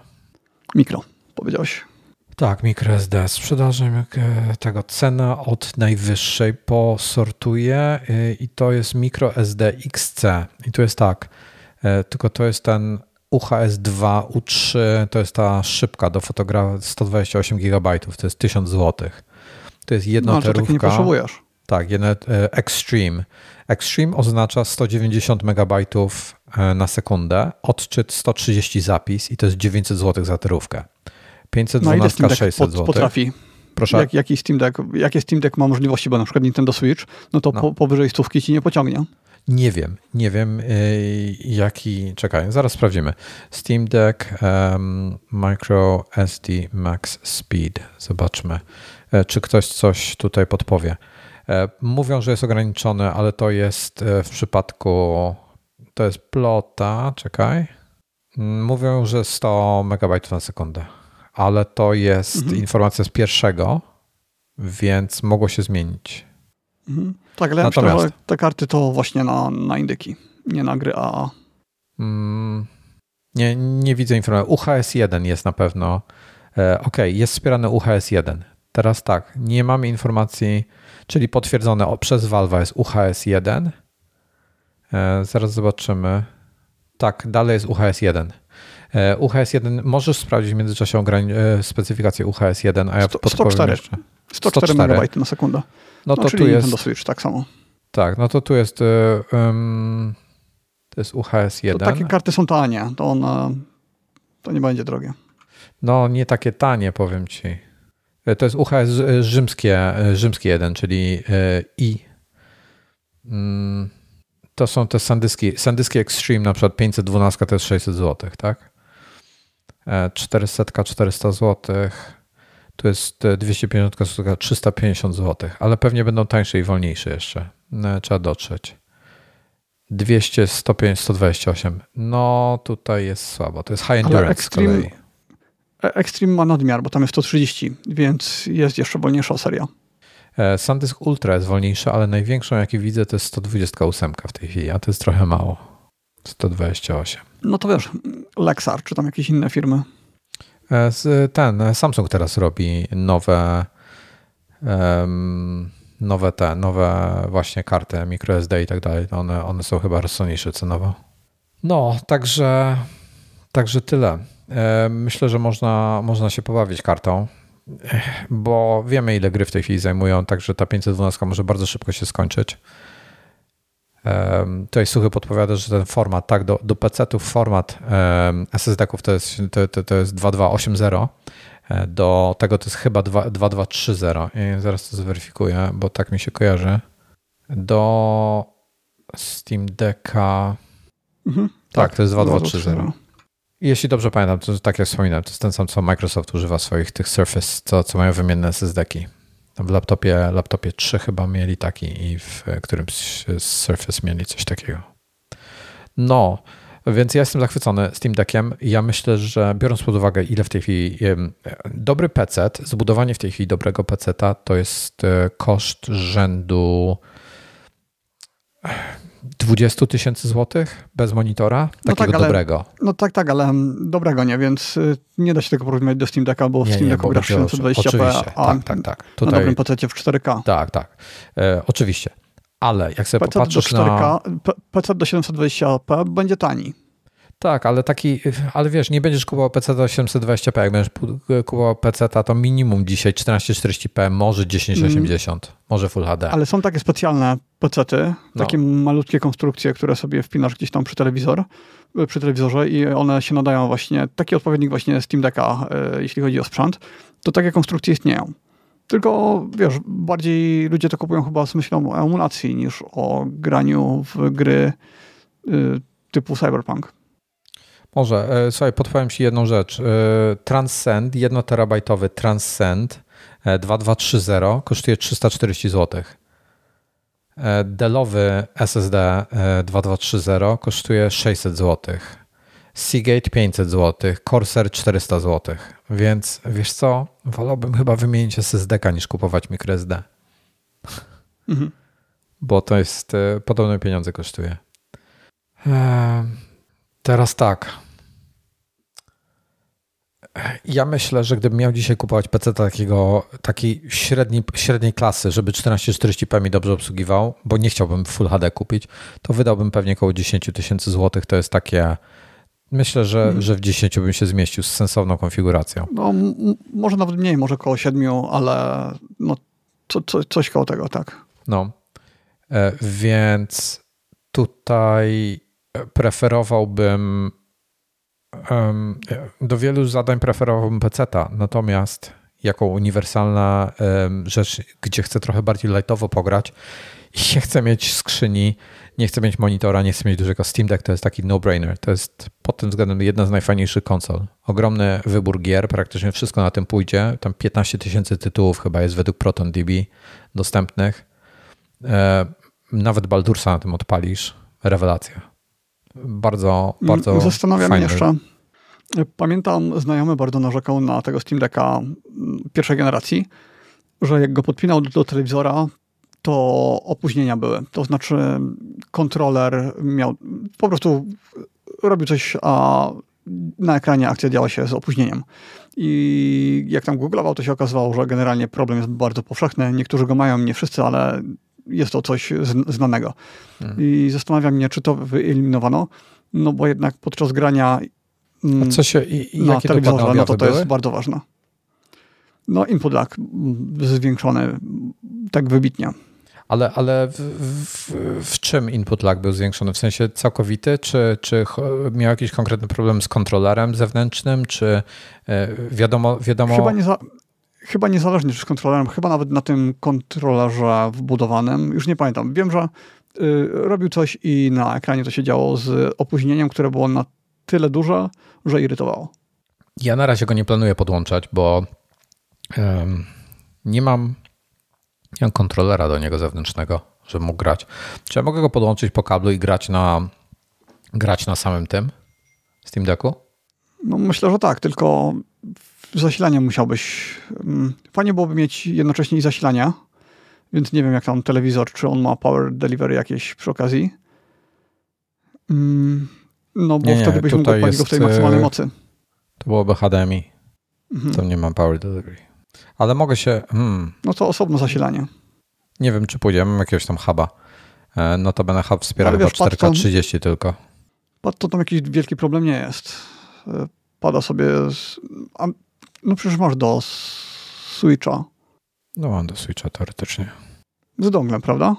[SPEAKER 2] Mikro, powiedziałeś.
[SPEAKER 1] Tak, microSD. Sprzedaży e, tego cena od najwyższej posortuję e, i to jest microSD XC. I tu jest tak, tylko to jest ten UHS-2, U3, to jest ta szybka do fotografii 128 GB, to jest 1000 zł. To jest jednoterówka. No, ale
[SPEAKER 2] nie potrzebujesz.
[SPEAKER 1] Tak, jedno, Extreme. Extreme oznacza 190 MB na sekundę, odczyt 130 zapis i to jest 900 zł za terówkę. 512 no 600 zł.
[SPEAKER 2] potrafi? Proszę? Jak, jaki Steam Deck, jakie Steam Deck ma możliwości, bo na przykład Nintendo Switch, no to no. Po, powyżej stówki ci nie pociągnie.
[SPEAKER 1] Nie wiem, nie wiem yy, jaki, czekaj, zaraz sprawdzimy. Steam Deck um, Micro SD Max Speed. Zobaczmy, e, czy ktoś coś tutaj podpowie. E, mówią, że jest ograniczony, ale to jest e, w przypadku, to jest plota, czekaj. Mm, mówią, że 100 MB na sekundę, ale to jest mhm. informacja z pierwszego, więc mogło się zmienić.
[SPEAKER 2] Mhm. Tak, ale Natomiast... myślę, że te karty to właśnie na, na indyki, nie na gry AA.
[SPEAKER 1] Mm, nie, nie widzę informacji. UHS-1 jest na pewno. E, ok, jest wspierany UHS-1. Teraz tak, nie mamy informacji, czyli potwierdzone przez Valve jest UHS-1. E, zaraz zobaczymy. Tak, dalej jest UHS-1. E, UHS-1, możesz sprawdzić w międzyczasie e, specyfikację UHS-1, a ja 100, podpowiem 104. jeszcze.
[SPEAKER 2] 104, 104 MB na sekundę. No, no to tu jest. Nintendo Switch, tak samo.
[SPEAKER 1] Tak, no to tu jest. Um, to jest UHS-1. To
[SPEAKER 2] takie karty są tanie, to one. To nie będzie drogie.
[SPEAKER 1] No, nie takie tanie, powiem ci. E, to jest UHS rzymskie, rzymskie 1, czyli I. Mm, to są te sandyski. Sandyski Extreme, na przykład 512 to jest 600 zł, tak? 400, 400 złotych. Tu jest 250 zł, 350 zł, ale pewnie będą tańsze i wolniejsze jeszcze. Trzeba dotrzeć. 200, 105, 128. No tutaj jest słabo. To jest high endurance Extreme, z kolei.
[SPEAKER 2] E, Extreme ma nadmiar, bo tam jest 130, więc jest jeszcze wolniejsza seria.
[SPEAKER 1] E, SanDisk Ultra jest wolniejsza, ale największą, jakie widzę, to jest 128 w tej chwili, a to jest trochę mało. 128.
[SPEAKER 2] No to wiesz, Lexar, czy tam jakieś inne firmy.
[SPEAKER 1] E, ten Samsung teraz robi nowe nowe te, nowe właśnie karty microSD i tak dalej. One, one są chyba rozsądniejsze cenowo. No, także, także tyle. E, myślę, że można, można się pobawić kartą, bo wiemy ile gry w tej chwili zajmują, także ta 512 może bardzo szybko się skończyć. Tutaj Suchy podpowiada, że ten format, tak, do, do PC-ów format SSD-ków to jest, to, to, to jest 2280, e, do tego to jest chyba 2230 i zaraz to zweryfikuję, bo tak mi się kojarzy. Do Steam Decka mhm, tak, tak, to jest 2230. Jeśli dobrze pamiętam, to tak jak wspominałem, to jest ten sam, co Microsoft używa swoich tych Surface, co, co mają wymienne SSD-ki. W laptopie, laptopie 3 chyba mieli taki i w którymś z Surface mieli coś takiego. No, więc ja jestem zachwycony Steam Deckiem. Ja myślę, że biorąc pod uwagę, ile w tej chwili dobry PC, zbudowanie w tej chwili dobrego PC to jest e, koszt rzędu 20 tysięcy złotych bez monitora, no takiego tak, ale, dobrego.
[SPEAKER 2] No tak, tak, ale dobrego nie, więc y, nie da się tego porównać do Steam Decka, bo w nie, Steam Decku grasz 720p, a tak, tak, tak. Tutaj, na dobrym PC w 4K.
[SPEAKER 1] Tak, tak. E, oczywiście. Ale jak sobie PC popatrzysz do 4K, na...
[SPEAKER 2] PC do 720p będzie tani.
[SPEAKER 1] Tak, ale taki, ale wiesz, nie będziesz kupował PC do 720p. Jak będziesz kupował PC, to minimum dzisiaj 1440p, może 1080, mm. może Full HD.
[SPEAKER 2] Ale są takie specjalne PC-ty, no. takie malutkie konstrukcje, które sobie wpinasz gdzieś tam przy telewizor, przy telewizorze i one się nadają właśnie, taki odpowiednik właśnie Steam Decka, e, jeśli chodzi o sprzęt, to takie konstrukcje istnieją. Tylko, wiesz, bardziej ludzie to kupują chyba z myślą o emulacji niż o graniu w gry y, typu Cyberpunk.
[SPEAKER 1] Może. E, słuchaj, podpowiem Ci jedną rzecz. E, Transcend, 1 terabajtowy Transcend 2230 kosztuje 340 zł. Dellowy SSD 2230 kosztuje 600 zł. Seagate 500 zł, Corsair 400 zł. Więc wiesz co? Wolałbym chyba wymienić SSD niż kupować microSD. Mhm. Bo to jest e, podobne pieniądze kosztuje. Teraz tak. Ja myślę, że gdybym miał dzisiaj kupować PC takiego, takiej średniej, średniej klasy, żeby 1440p mi dobrze obsługiwał, bo nie chciałbym Full HD kupić, to wydałbym pewnie około 10 tysięcy złotych. To jest takie. Myślę, że, hmm. że w 10 bym się zmieścił z sensowną konfiguracją.
[SPEAKER 2] No, może nawet mniej, może około 7, ale no, co, co, coś koło tego, tak.
[SPEAKER 1] No. E, więc tutaj preferowałbym do wielu zadań preferowałbym PC-ta, natomiast jako uniwersalna rzecz, gdzie chcę trochę bardziej lightowo pograć nie chcę mieć skrzyni, nie chcę mieć monitora, nie chcę mieć dużego Steam Deck, to jest taki no-brainer. To jest pod tym względem jedna z najfajniejszych konsol. Ogromny wybór gier, praktycznie wszystko na tym pójdzie. Tam 15 tysięcy tytułów chyba jest według ProtonDB dostępnych. E, nawet Baldursa na tym odpalisz. Rewelacja. Bardzo, bardzo
[SPEAKER 2] mm, Zastanawiam się jeszcze. Pamiętam, znajomy bardzo narzekał na tego Steam Decka mm, pierwszej generacji, że jak go podpinał do, do telewizora, to opóźnienia były. To znaczy kontroler miał, po prostu robił coś, a na ekranie akcja działa się z opóźnieniem. I jak tam googlował, to się okazywało, że generalnie problem jest bardzo powszechny. Niektórzy go mają, nie wszyscy, ale jest to coś znanego. Hmm. I zastanawiam mnie, czy to wyeliminowano, no bo jednak podczas grania
[SPEAKER 1] mm, co się, i, i
[SPEAKER 2] na telewizorze, no to to jest bardzo ważne. No input lag zwiększony tak wybitnie.
[SPEAKER 1] Ale, ale w, w, w, czym input lag był zwiększony? W sensie całkowity? Czy, czy miał jakiś konkretny problem z kontrolerem zewnętrznym? Czy e, wiadomo... wiadomo...
[SPEAKER 2] Chyba, nie za, chyba niezależnie czy z kontrolerem, chyba nawet na tym kontrolerze wbudowanym. Już nie pamiętam. Wiem, że y, robił coś i na ekranie to się działo z opóźnieniem, które było na tyle duże, że irytowało.
[SPEAKER 1] Ja na razie go nie planuję podłączać, bo um, nie mam nie mam kontrolera do niego zewnętrznego, żeby mógł grać. Czy ja mogę go podłączyć po kablu i grać na, grać na samym tym Steam Decku?
[SPEAKER 2] No myślę, że tak, tylko zasilanie musiałbyś... Mm, fajnie byłoby mieć jednocześnie i zasilania, więc nie wiem jak tam telewizor, czy on ma power delivery jakieś przy okazji. Mm, no bo nie, wtedy byś mógł odpalić go w tej maksymalnej e, mocy.
[SPEAKER 1] To byłoby HDMI. Mhm. To nie mam power delivery. Ale mogę się. Hmm.
[SPEAKER 2] No to osobno zasilanie.
[SPEAKER 1] Nie wiem, czy pójdę. Mam jakiegoś tam huba. E, no to będę hub wspiera chyba 4K30 tylko.
[SPEAKER 2] Pad to tam jakiś wielki problem nie jest. E, pada sobie. Z, a, no przecież masz do Switcha.
[SPEAKER 1] No mam do Switcha teoretycznie.
[SPEAKER 2] Z donglem, prawda?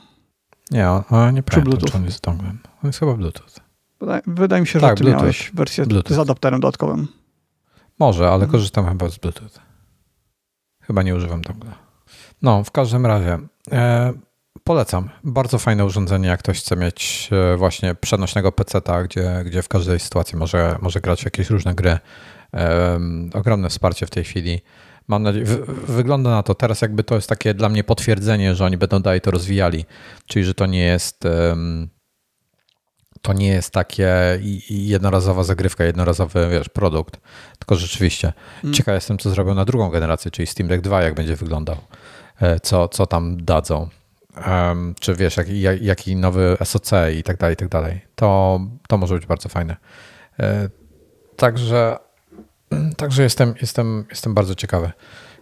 [SPEAKER 1] Nie, on, nie pamiętam, czy on jest z donglem. On jest chyba Bluetooth.
[SPEAKER 2] Wydaje, wydaje mi się, że tak, ty Bluetooth. miałeś wersję Bluetooth. z adapterem dodatkowym.
[SPEAKER 1] Może, ale hmm. korzystam chyba z Bluetooth. Chyba nie używam dongle. No, w każdym razie e, polecam. Bardzo fajne urządzenie, jak ktoś chce mieć e, właśnie przenośnego PC-a, gdzie, gdzie w każdej sytuacji może, może grać jakieś różne gry. Ogromne wsparcie w tej chwili. Mam nadzieję, wygląda na to teraz jakby to jest takie dla mnie potwierdzenie, że oni będą dalej to rozwijali, czyli że to nie jest to nie jest takie jednorazowa zagrywka, jednorazowy wiesz, produkt, tylko rzeczywiście. Mm. Ciekaw jestem, co zrobią na drugą generację, czyli Steam Deck 2, jak będzie wyglądał, e, co, co tam dadzą. Um, czy wiesz, jaki, jaki nowy SOC i tak dalej, i tak dalej. To, to może być bardzo fajne. E, także, także jestem, jestem, jestem bardzo ciekawy.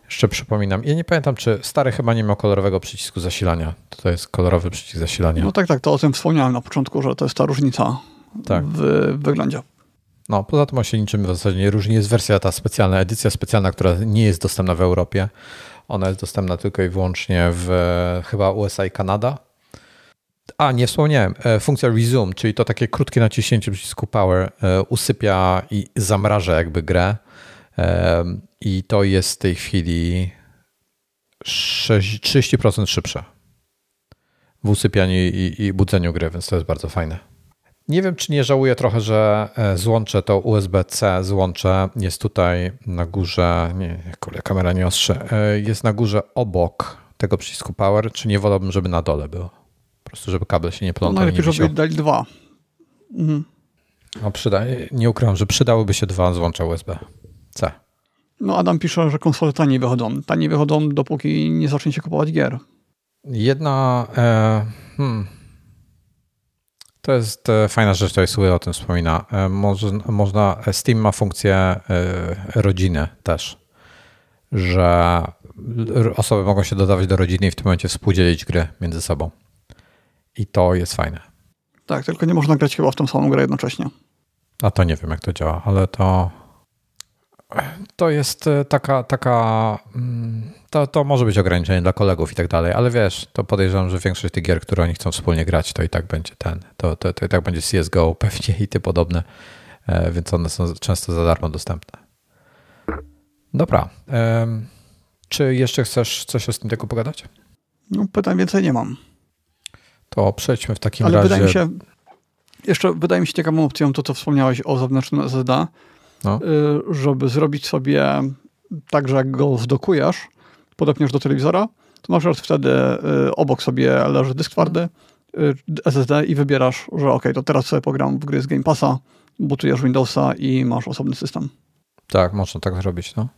[SPEAKER 1] Jeszcze przypominam. Ja nie pamiętam, czy stary chyba nie miał kolorowego przycisku zasilania. To jest kolorowy przycisk zasilania.
[SPEAKER 2] No tak, tak, to o tym wspomniałem na początku, że to jest ta różnica tak. w wyglądzie.
[SPEAKER 1] No, poza tym on się niczym w zasadzie nie różni. Jest wersja ta specjalna, edycja specjalna, która nie jest dostępna w Europie. Ona jest dostępna tylko i wyłącznie w chyba USA i Kanada. A, nie wspomniałem. E, funkcja Resume, czyli to takie krótkie naciśnięcie przycisku Power e, usypia i zamraża jakby grę i to jest w tej chwili 30% szybsze w usypianiu i, i budzeniu gry, więc to jest bardzo fajne. Nie wiem, czy nie żałuję trochę, że e, złącze to USB-C złącze jest tutaj na górze, nie, kurde, kamera nie ostrze, e, jest na górze obok tego przycisku power, czy nie wolałbym, żeby na dole było? Po prostu, żeby kabel się nie plątał.
[SPEAKER 2] No najlepiej, żeby dali dwa. Mhm.
[SPEAKER 1] No, przyda, nie ukrywam, że przydałyby się dwa złącza USB. C.
[SPEAKER 2] No Adam pisze, że konsole taniej wychodzą. Taniej wychodzą, dopóki nie zaczniecie kupować gier.
[SPEAKER 1] Jedna... E, hmm. To jest e, fajna rzecz, jest Will o tym wspomina. E, można, można, Steam ma funkcję e, rodziny też, że osoby mogą się dodawać do rodziny i w tym momencie współdzielić gry między sobą. I to jest fajne.
[SPEAKER 2] Tak, tylko nie można grać chyba w tą samą grę jednocześnie.
[SPEAKER 1] A to nie wiem, jak to działa, ale to to jest e, taka, taka mm, to, to może być ograniczenie dla kolegów i tak dalej, ale wiesz, to podejrzewam, że większość tych gier, które oni chcą wspólnie grać, to i tak będzie ten, to, to, to i tak będzie CSGO pewnie i ty podobne. więc one są często za darmo dostępne. Dobra. Czy jeszcze chcesz coś o Steam Decku pogadać?
[SPEAKER 2] No, pytań więcej nie mam.
[SPEAKER 1] To przejdźmy w takim
[SPEAKER 2] Ale
[SPEAKER 1] razie.
[SPEAKER 2] wydaje mi się, jeszcze wydaje mi się ciekawą opcją to, co wspomniałeś o zewnętrznym SSD, no. Y, żeby zrobić sobie tak, że jak go zdokujesz, podepniesz do telewizora, to na przykład wtedy y, obok sobie leży dysk twardy, y, SSD i wybierasz, że ok, to teraz sobie pogram w gry z Game Passa, butujesz Windowsa i masz osobny system.
[SPEAKER 1] Tak, można tak zrobić, no.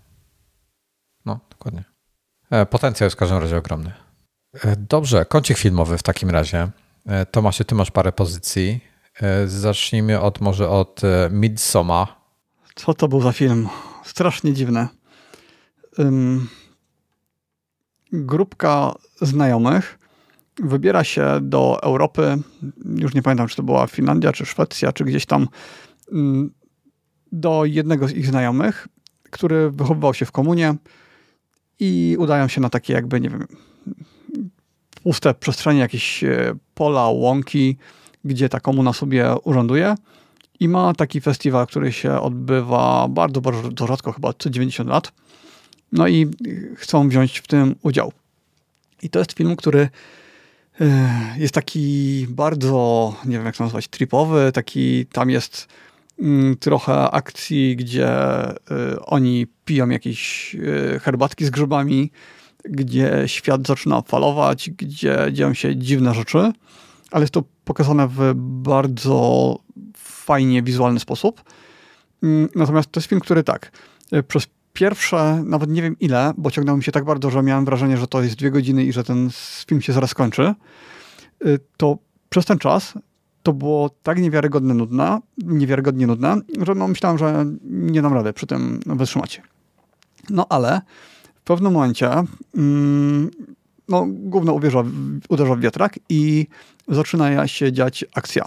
[SPEAKER 1] No, dokładnie. E, potencjał jest w każdym razie ogromny. E, dobrze, kącik filmowy w takim razie. E, Tomasie, ty masz parę pozycji. Zacznijmy od może od Midsommar.
[SPEAKER 2] Co to był za film? Strasznie dziwne. Um, grupka znajomych wybiera się do Europy, już nie pamiętam, czy to była Finlandia, czy Szwecja, czy gdzieś tam, do jednego z ich znajomych, który wychowywał się w komunie i udają się na takie jakby, nie wiem, puste przestrzenie, jakieś e, pola, łąki, gdzie ta komuna sobie urząduje i ma taki festiwal, który się odbywa bardzo, bardzo rzadko, chyba co 90 lat. No i chcą wziąć w tym udział. I to jest film, który e, jest taki bardzo, nie wiem jak to nazwać, tripowy, taki, tam jest mm, trochę akcji, gdzie e, oni piją jakieś herbatki z grzybami, gdzie świat zaczyna falować, gdzie dzieją się dziwne rzeczy, ale jest to pokazane w bardzo fajnie wizualny sposób. Mm, natomiast to jest film, który tak, e, przez pierwsze, nawet nie wiem ile, bo ciągnął mi się tak bardzo, że miałem wrażenie, że to jest dwie godziny i że ten film się zaraz kończy, e, to przez ten czas to było tak niewiarygodnie nudne, niewiarygodnie nudne, że no myślałem, że nie dam rady przy tym wytrzymać. No ale w pewnym momencie mm, no, gówno uderza, uderza w wiatrak i zaczyna się dziać akcja.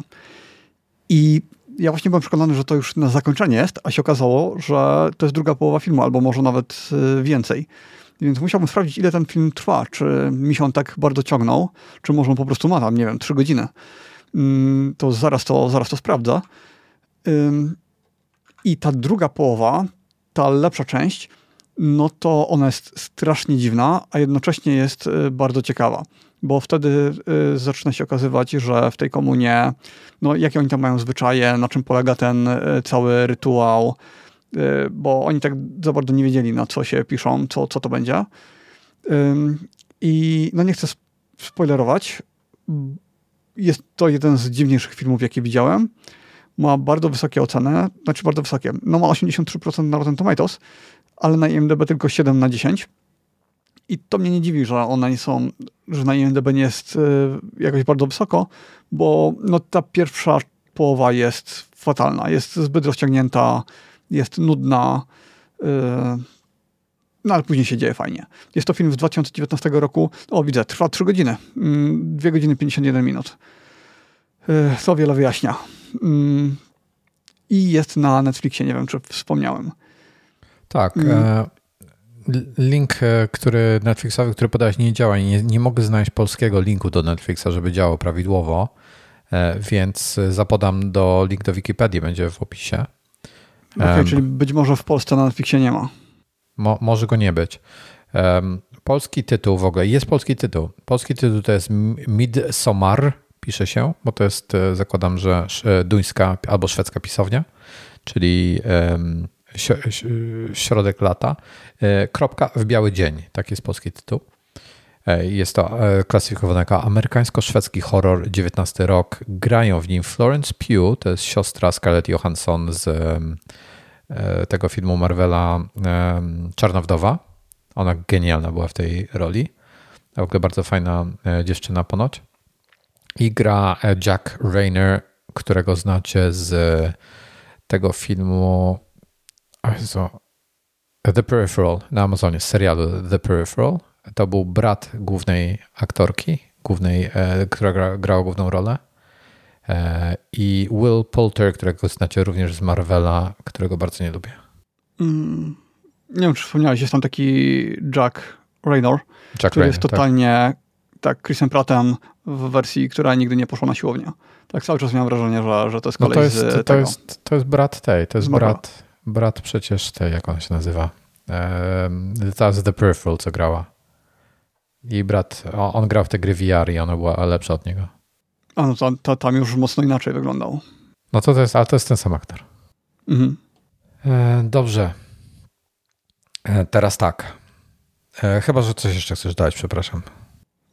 [SPEAKER 2] I ja właśnie byłem przekonany, że to już na zakończenie jest, a się okazało, że to jest druga połowa filmu, albo może nawet y, więcej. Więc musiałbym sprawdzić, ile ten film trwa. Czy mi się on tak bardzo ciągnął, czy może on po prostu ma tam, nie wiem, trzy godziny. Mm, to zaraz to, zaraz to sprawdzę. I ta druga połowa, ta lepsza część, no to ona jest strasznie dziwna, a jednocześnie jest y, bardzo ciekawa. Bo wtedy y, zaczyna się okazywać, że w tej komunie, no jakie oni tam mają zwyczaje, na czym polega ten y, cały rytuał, bo oni tak za bardzo nie wiedzieli, na co się piszą, co, co to będzie. I no nie chcę spoilerować. Jest to jeden z dziwniejszych filmów, jakie widziałem. Ma bardzo wysokie oceny, znaczy bardzo wysokie. No ma 83% na Rotten Tomatoes, ale na IMDB tylko 7 na 10. I to mnie nie dziwi, że one nie są, że na IMDB nie jest y, jakoś bardzo wysoko, bo no, ta pierwsza połowa jest fatalna, jest zbyt rozciągnięta, jest nudna, y, no ale później się dzieje fajnie. Jest to film z 2019 roku, o widzę, trwa 3 godziny, 2 godziny 51 minut. Y, to wiele wyjaśnia. Mm, I jest na Netflixie, nie wiem, czy wspomniałem.
[SPEAKER 1] Tak. Mm. E, link, e, który Netflixowy, który podałeś, nie działa. Nie, nie mogę znaleźć polskiego linku do Netflixa, żeby działał prawidłowo, e, więc zapodam do link do Wikipedii, będzie w opisie.
[SPEAKER 2] Okay, um, czyli być może w Polsce na Netflixie nie ma.
[SPEAKER 1] Mo, może go nie być. Um, polski tytuł w ogóle, jest polski tytuł. Polski tytuł to jest Midsommar, pisze się, bo to jest, zakładam, że duńska albo szwedzka pisownia, czyli um, środek lata. E, kropka w biały dzień, tak jest polski tytuł. E, jest to e, klasyfikowany jako amerykańsko-szwedzki horror, XIX rok. Grają w nim Florence Pugh, to jest siostra Scarlett Johansson z tego filmu Marvela Czarna Wdowa. Ona genialna była w tej roli. W ogóle bardzo fajna dziewczyna ponoć. I gra Jack Rayner, którego znacie z tego filmu Jezu. The Peripheral na Amazonie, z serialu The Peripheral. To był brat głównej aktorki, głównej, e, która gra, grała główną rolę. E, I Will Poulter, którego znacie również z Marvela, którego bardzo nie lubię.
[SPEAKER 2] Mm, nie wiem, czy wspomniałeś, jest tam taki Jack Raynor, Jack który Raynor, jest tak. totalnie tak. tak Chrisem Prattem w wersji, która nigdy nie poszła na siłownię. Tak cały czas miałem wrażenie, że, że to jest kolej no to jest,
[SPEAKER 1] z
[SPEAKER 2] to
[SPEAKER 1] tego. Jest, to jest brat tej, to jest brat, brat przecież tej, jak on się nazywa? To jest The Peripheral, co grała. I brat, on grał w te gry VR i ona była lepsza od niego.
[SPEAKER 2] A no to, to tam już mocno inaczej wyglądał.
[SPEAKER 1] No to, to jest, ale to jest ten sam aktor. Mhm. E, dobrze. E, teraz tak. E, chyba, że coś jeszcze chcesz dać, przepraszam.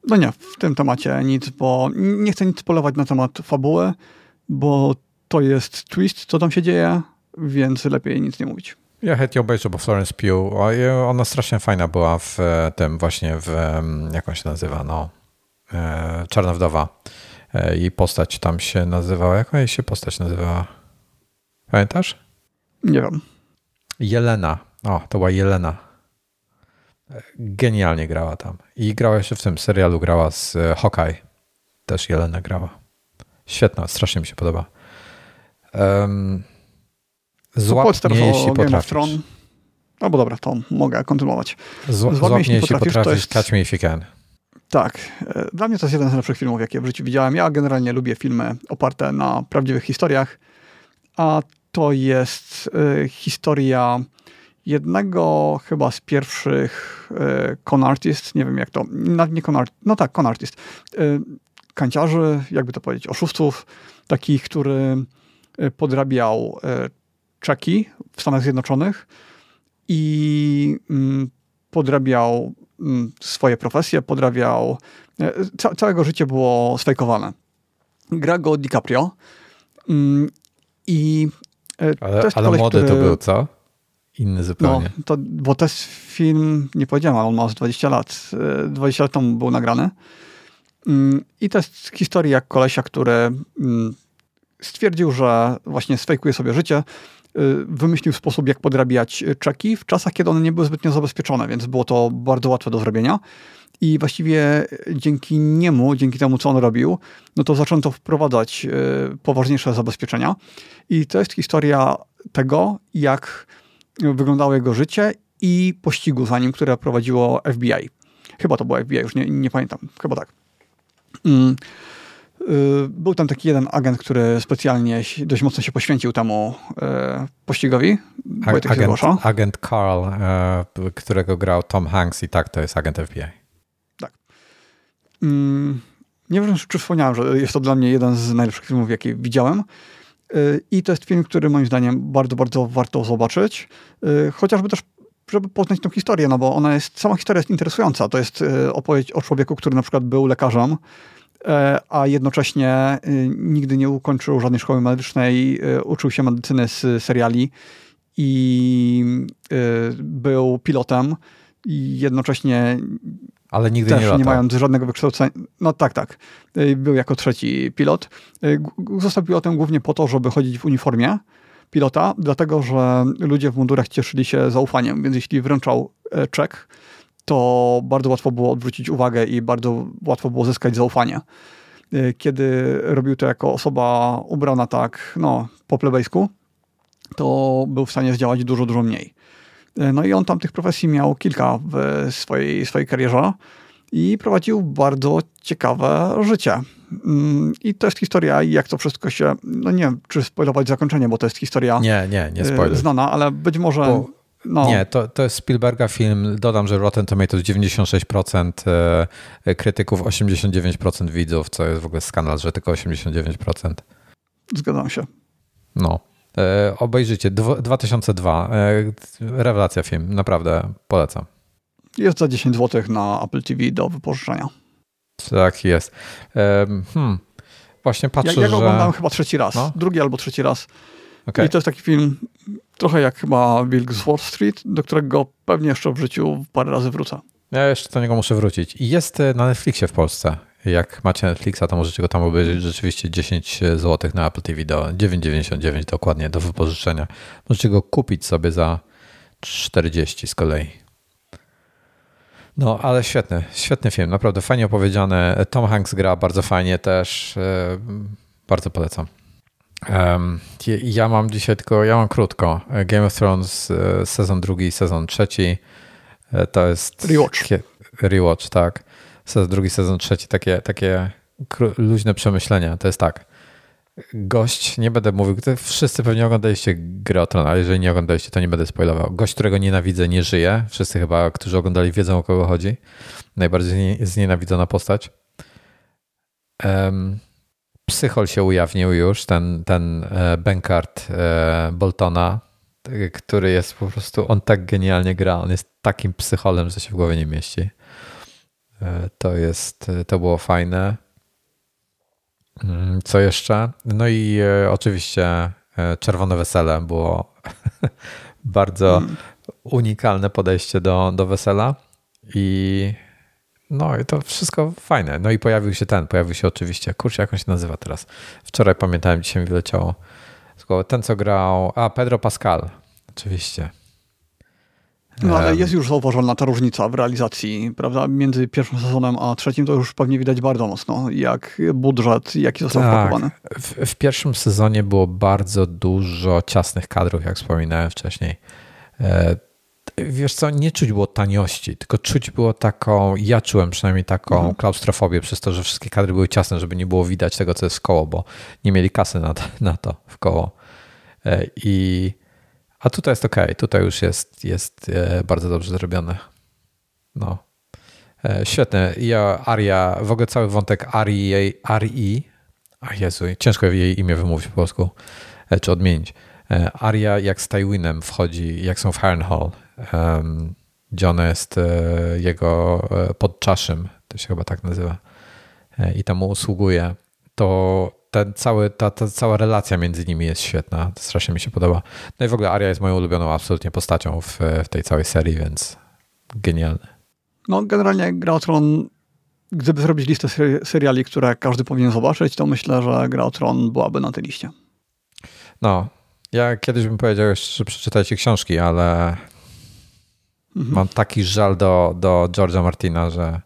[SPEAKER 2] No nie, w tym temacie nic, bo nie chcę nic polować na temat fabuły, bo to jest twist, co tam się dzieje, więc lepiej nic nie mówić.
[SPEAKER 1] Ja chętnie obejrzę, bo Florence Pugh, ona strasznie fajna była w tym właśnie, w, jak on się nazywa, no, Czarna Wdowa. Jej postać tam się nazywała, jak jej się postać nazywała? Pamiętasz?
[SPEAKER 2] Nie wiem.
[SPEAKER 1] Jelena. O, to była Jelena. Genialnie grała tam. I grała jeszcze w tym serialu, grała z e, Hawkeye. Też Jelena grała. Świetna, strasznie mi się podoba. Um, złap mnie, jeśli potrafisz.
[SPEAKER 2] No bo dobra, to mogę kontynuować.
[SPEAKER 1] Złap, złap mnie, jeśli potrafisz, potrafisz jest... catch me if you can.
[SPEAKER 2] Tak. E, dla mnie to jest jeden z lepszych filmów, jakie w życiu widziałem. Ja generalnie lubię filmy oparte na prawdziwych historiach, a to jest y, historia jednego chyba z pierwszych y, con artist, nie wiem jak to, nie con art, no tak, con artist, y, kanciarzy, jakby to powiedzieć, oszustów, takich, który podrabiał czeki w Stanach Zjednoczonych i mm, podrabiał mm, swoje profesje, podrabiał, ca całego życie było sfejkowane. Gra go DiCaprio mm, i
[SPEAKER 1] E, ale, ale koleś, młody który... to był, co? Inny zupełnie.
[SPEAKER 2] No, to, bo to jest film, nie powiedziałem, ale on ma 20 lat. 20 e, lat temu był nagrany. I to jest historia jak kolesia, który stwierdził, że właśnie sfejkuje sobie życie, e, wymyślił sposób, jak podrabiać czeki w czasach, kiedy one nie były zbytnio zabezpieczone, więc było to bardzo łatwe do zrobienia. I właściwie dzięki niemu, dzięki temu, co on robił, no to zaczęto wprowadzać poważniejsze zabezpieczenia. I to jest historia tego, jak wyglądało jego życie i pościgu za nim, które prowadziło FBI. Chyba to było FBI, już nie, nie pamiętam. Chyba tak. Mm. E, był tam taki jeden agent, który specjalnie dość mocno się poświęcił temu e, pościgowi.
[SPEAKER 1] agent, agent Carl, którego grał Tom Hanks i tak to jest agent FBI.
[SPEAKER 2] Mm, nie wiem, czy wspomniałem, że jest to dla mnie jeden z najlepszych filmów, jakie widziałem. Y, I to jest film, który moim zdaniem bardzo, bardzo warto zobaczyć. Y, chociażby też, żeby poznać tą historię, no bo ona jest, sama historia jest interesująca. To jest y, opowieść o człowieku, który na przykład był lekarzem, a jednocześnie nigdy nie ukończył żadnej szkoły medycznej, uczył się medycyny z seriali i był pilotem i jednocześnie
[SPEAKER 1] ale nigdy Też nie latał.
[SPEAKER 2] nie mając żadnego wykształcenia. No tak, tak. Y, był jako trzeci pilot. Y, został pilotem głównie po to, żeby chodzić w uniformie pilota, dlatego że ludzie w mundurach cieszyli się zaufaniem, więc jeśli wręczał e, czek, to bardzo łatwo było odwrócić uwagę i bardzo łatwo było zyskać zaufanie. Y, kiedy robił to jako osoba ubrana tak, no, po plebejsku, to był w stanie zdziałać dużo, dużo mniej. E, no i on tam tych profesji miał kilka w swojej, swojej karierze i prowadził bardzo ciekawe życie. Mm, I to jest historia, jak to wszystko się. No nie wiem, czy spoilować zakończenie, bo to jest historia.
[SPEAKER 1] Nie, nie, nie spoiler.
[SPEAKER 2] Znana, ale być może. Bo, no.
[SPEAKER 1] Nie, to, to jest Spielberga film. Dodam, że Rotten Tomatoes 96%, e, krytyków 89% widzów, co jest w ogóle skandal, że tylko 89%.
[SPEAKER 2] Zgadzam się.
[SPEAKER 1] No. E, obejrzyjcie. 2002. E, rewelacja film. Naprawdę polecam.
[SPEAKER 2] Jest za 10 zł na Apple TV do wypożyczenia.
[SPEAKER 1] Tak jest. E, hmm. Właśnie patrzę, ja,
[SPEAKER 2] ja go że... oglądałem chyba trzeci raz. No? Drugi albo trzeci raz. Okay. I to jest taki film trochę jak chyba Wilk z Wall Street, do którego pewnie jeszcze w życiu parę razy wrócę.
[SPEAKER 1] Ja jeszcze do niego muszę wrócić. I jest na Netflixie w Polsce. Jak macie Netflixa, to możecie go tam obejrzeć rzeczywiście 10 zł na Apple TV do 9,99 dokładnie do wypożyczenia. Możecie go kupić sobie za 40 z kolei. No, ale świetny, świetny film, naprawdę fajnie opowiedziany. Tom Hanks gra bardzo fajnie też. E, bardzo polecam. Ja mam dzisiaj tylko, ja mam krótko. Game of Thrones sezon drugi, sezon trzeci. E, to jest...
[SPEAKER 2] Rewatch.
[SPEAKER 1] Rewatch, tak. sezon drugi, sezon trzeci, takie, takie luźne przemyślenia. To jest tak. Gość, nie będę mówił, wszyscy pewnie oglądaliście grę o Tron, ale jeżeli nie oglądaliście, to nie będę spoilował. Gość, którego nienawidzę, nie żyje. Wszyscy chyba, którzy oglądali, wiedzą o kogo chodzi. Najbardziej znienawidzona postać. Um, psychol się ujawnił już, ten, ten e, Benkart e, Boltona, który jest po prostu, on tak genialnie gra, on jest takim psycholem, że się w głowie nie mieści. E, to jest, to było fajne. Mm, co jeszcze? No i oczywiście Czerwone Wesele było bardzo mm. unikalne podejście do, do wesela i no i to wszystko fajne. No i pojawił się ten, pojawił się oczywiście, kurczę, jak on się nazywa teraz? Wczoraj pamiętałem, dzisiaj mi wyleciało. Ten, co grał, a Pedro Pascal, oczywiście.
[SPEAKER 2] No ale jest już zauważalna ta różnica w realizacji, prawda? Między pierwszym sezonem a trzecim to już pewnie widać bardzo mocno, jak budżet, jaki został tak. wpakowany.
[SPEAKER 1] W, w pierwszym sezonie było bardzo dużo ciasnych kadrów, jak wspominałem wcześniej. Wiesz co, nie czuć było taniości, tylko czuć było taką, ja czułem przynajmniej taką mhm. klaustrofobię przez to, że wszystkie kadry były ciasne, żeby nie było widać tego, co jest w koło, bo nie mieli kasy na to, na to w koło. E, I, a tutaj jest ok, tutaj już jest, jest e, bardzo dobrze zrobione. No. E, świetne. Ja, Aria, w ogóle cały wątek Arii, Arii, a Jezu, ciężko jej imię wymówić po polsku, czy odmienić. Aria jak z Tywinem wchodzi, jak są w Harrenhal gdzie ona jest e, jego e, podczaszym, to się chyba tak nazywa, e, i tam mu usługuje, to ten cały, ta, ta cała relacja między nimi jest świetna. To strasznie mi się podoba. No i w ogóle Aria jest moją ulubioną absolutnie postacią w, w tej całej serii, więc genialny.
[SPEAKER 2] No generalnie Gra o Tron, gdyby zrobić listę seriali, które każdy powinien zobaczyć, to myślę, że Gra o Tron byłaby na tej liście.
[SPEAKER 1] No, ja kiedyś bym powiedział jeszcze, że przeczytajcie książki, ale Mhm. Mam taki żal do, do George'a Martina, że,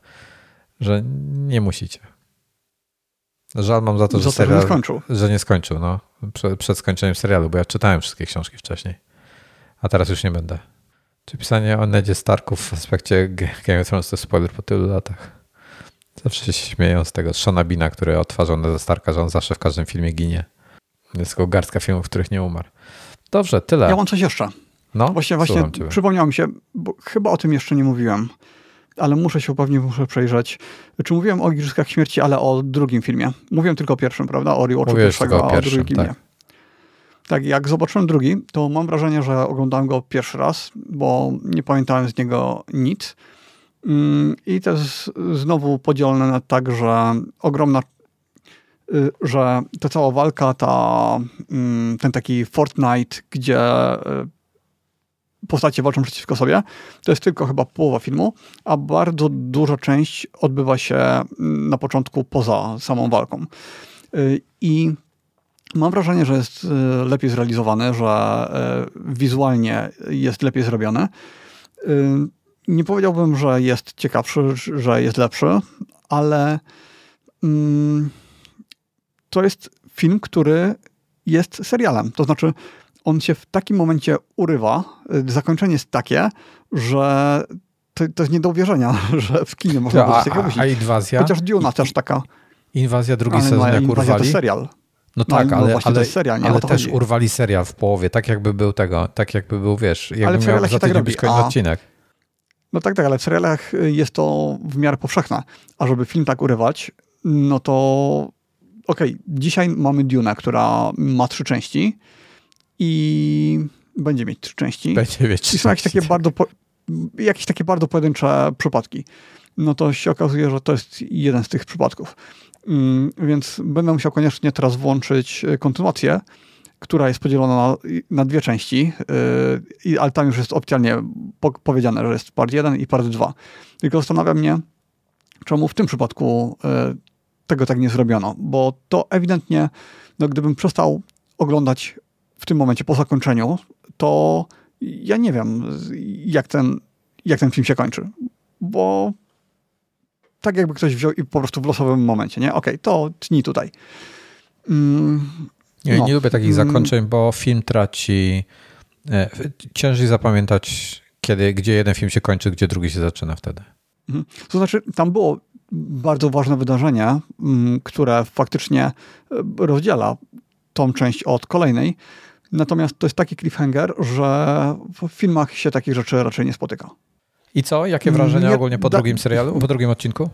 [SPEAKER 1] że nie musicie. Żal mam za to, że, serial,
[SPEAKER 2] nie skończył.
[SPEAKER 1] że nie skończył. No, przed, przed skończeniem serialu, bo ja czytałem wszystkie książki wcześniej. A teraz już nie będę. Czy pisanie o Nedzie Starku w aspekcie Game of Thrones to spoiler po tylu latach? Zawsze się śmieją z tego Shona Bina, który odtwarzał Neda Starka, że on zawsze w każdym filmie ginie. Jest tylko garstka filmów, w których nie umarł. Dobrze, tyle.
[SPEAKER 2] Ja mam coś jeszcze.
[SPEAKER 1] No,
[SPEAKER 2] właśnie, właśnie przypomniało mi się, bo chyba o tym jeszcze nie mówiłem, ale muszę się upewnić, muszę przejrzeć. Czy mówiłem o Igrzyskach Śmierci, ale o drugim filmie. Mówiłem tylko o pierwszym, prawda? O Rewatchu pierwszego, o, pierwszym, o drugim tak. Tak, jak zobaczyłem drugi, to mam wrażenie, że oglądałem go pierwszy raz, bo nie pamiętałem z niego nic. Mm, I to jest znowu podzielone na tak, że ogromna y, że ta cała walka, ta, mm, ten taki Fortnite, gdzie y, postacie walczą przeciwko sobie. To jest tylko chyba połowa filmu, a bardzo duża część odbywa się na początku poza samą walką. Y, I mam wrażenie, że jest y, lepiej zrealizowany, że y, wizualnie jest lepiej zrobiony. Nie powiedziałbym, że jest ciekawszy, że jest lepszy, ale mm, to jest film, który jest serialem. To znaczy, on się w takim momencie urywa. Y, zakończenie jest takie, że to, to jest nie do uwierzenia, że w kinie można
[SPEAKER 1] było coś takiego
[SPEAKER 2] A
[SPEAKER 1] inwazja?
[SPEAKER 2] Chociaż Duna też taka.
[SPEAKER 1] Inwazja drugi sezon jak urwali?
[SPEAKER 2] to serial.
[SPEAKER 1] No tak, no, ale, no ale, serial, ale też chodzi. urwali serial w połowie, tak jakby był tego, tak jakby był, wiesz, jakby ale miał za tak być kolejny odcinek.
[SPEAKER 2] No tak, tak, ale w serialach jest to w miarę powszechne. A żeby film tak urywać, no to okej, okay, dzisiaj mamy Duna, która ma trzy części, i będzie mieć trzy części.
[SPEAKER 1] Będzie mieć
[SPEAKER 2] I są jakieś takie bardzo, po, jakieś takie bardzo pojedyncze przypadki. No to się okazuje, że to jest jeden z tych przypadków. Mm, więc będę musiał koniecznie teraz włączyć e, kontynuację, która jest podzielona na, na dwie części, yy, ale tam już jest oficjalnie po, powiedziane, że jest part 1 i part 2. Tylko zastanawia mnie, czemu w tym przypadku yy, tego tak nie zrobiono, bo to ewidentnie, no, gdybym przestał oglądać w tym momencie, po zakończeniu, to ja nie wiem, jak ten, jak ten film się kończy. Bo tak jakby ktoś wziął i po prostu w losowym momencie, nie? Okej, okay, to tnij tutaj.
[SPEAKER 1] Mm, nie, no. nie lubię takich mm. zakończeń, bo film traci... E, ciężej zapamiętać, kiedy, gdzie jeden film się kończy, gdzie drugi się zaczyna wtedy.
[SPEAKER 2] Mhm. To znaczy, tam było bardzo ważne wydarzenie, mm, które faktycznie e, rozdziela tą część od kolejnej. Natomiast to jest taki cliffhanger, że w filmach się takich rzeczy raczej nie spotyka.
[SPEAKER 1] I co? Jakie wrażenia nie, ogólnie po da, drugim serialu, po drugim odcinku?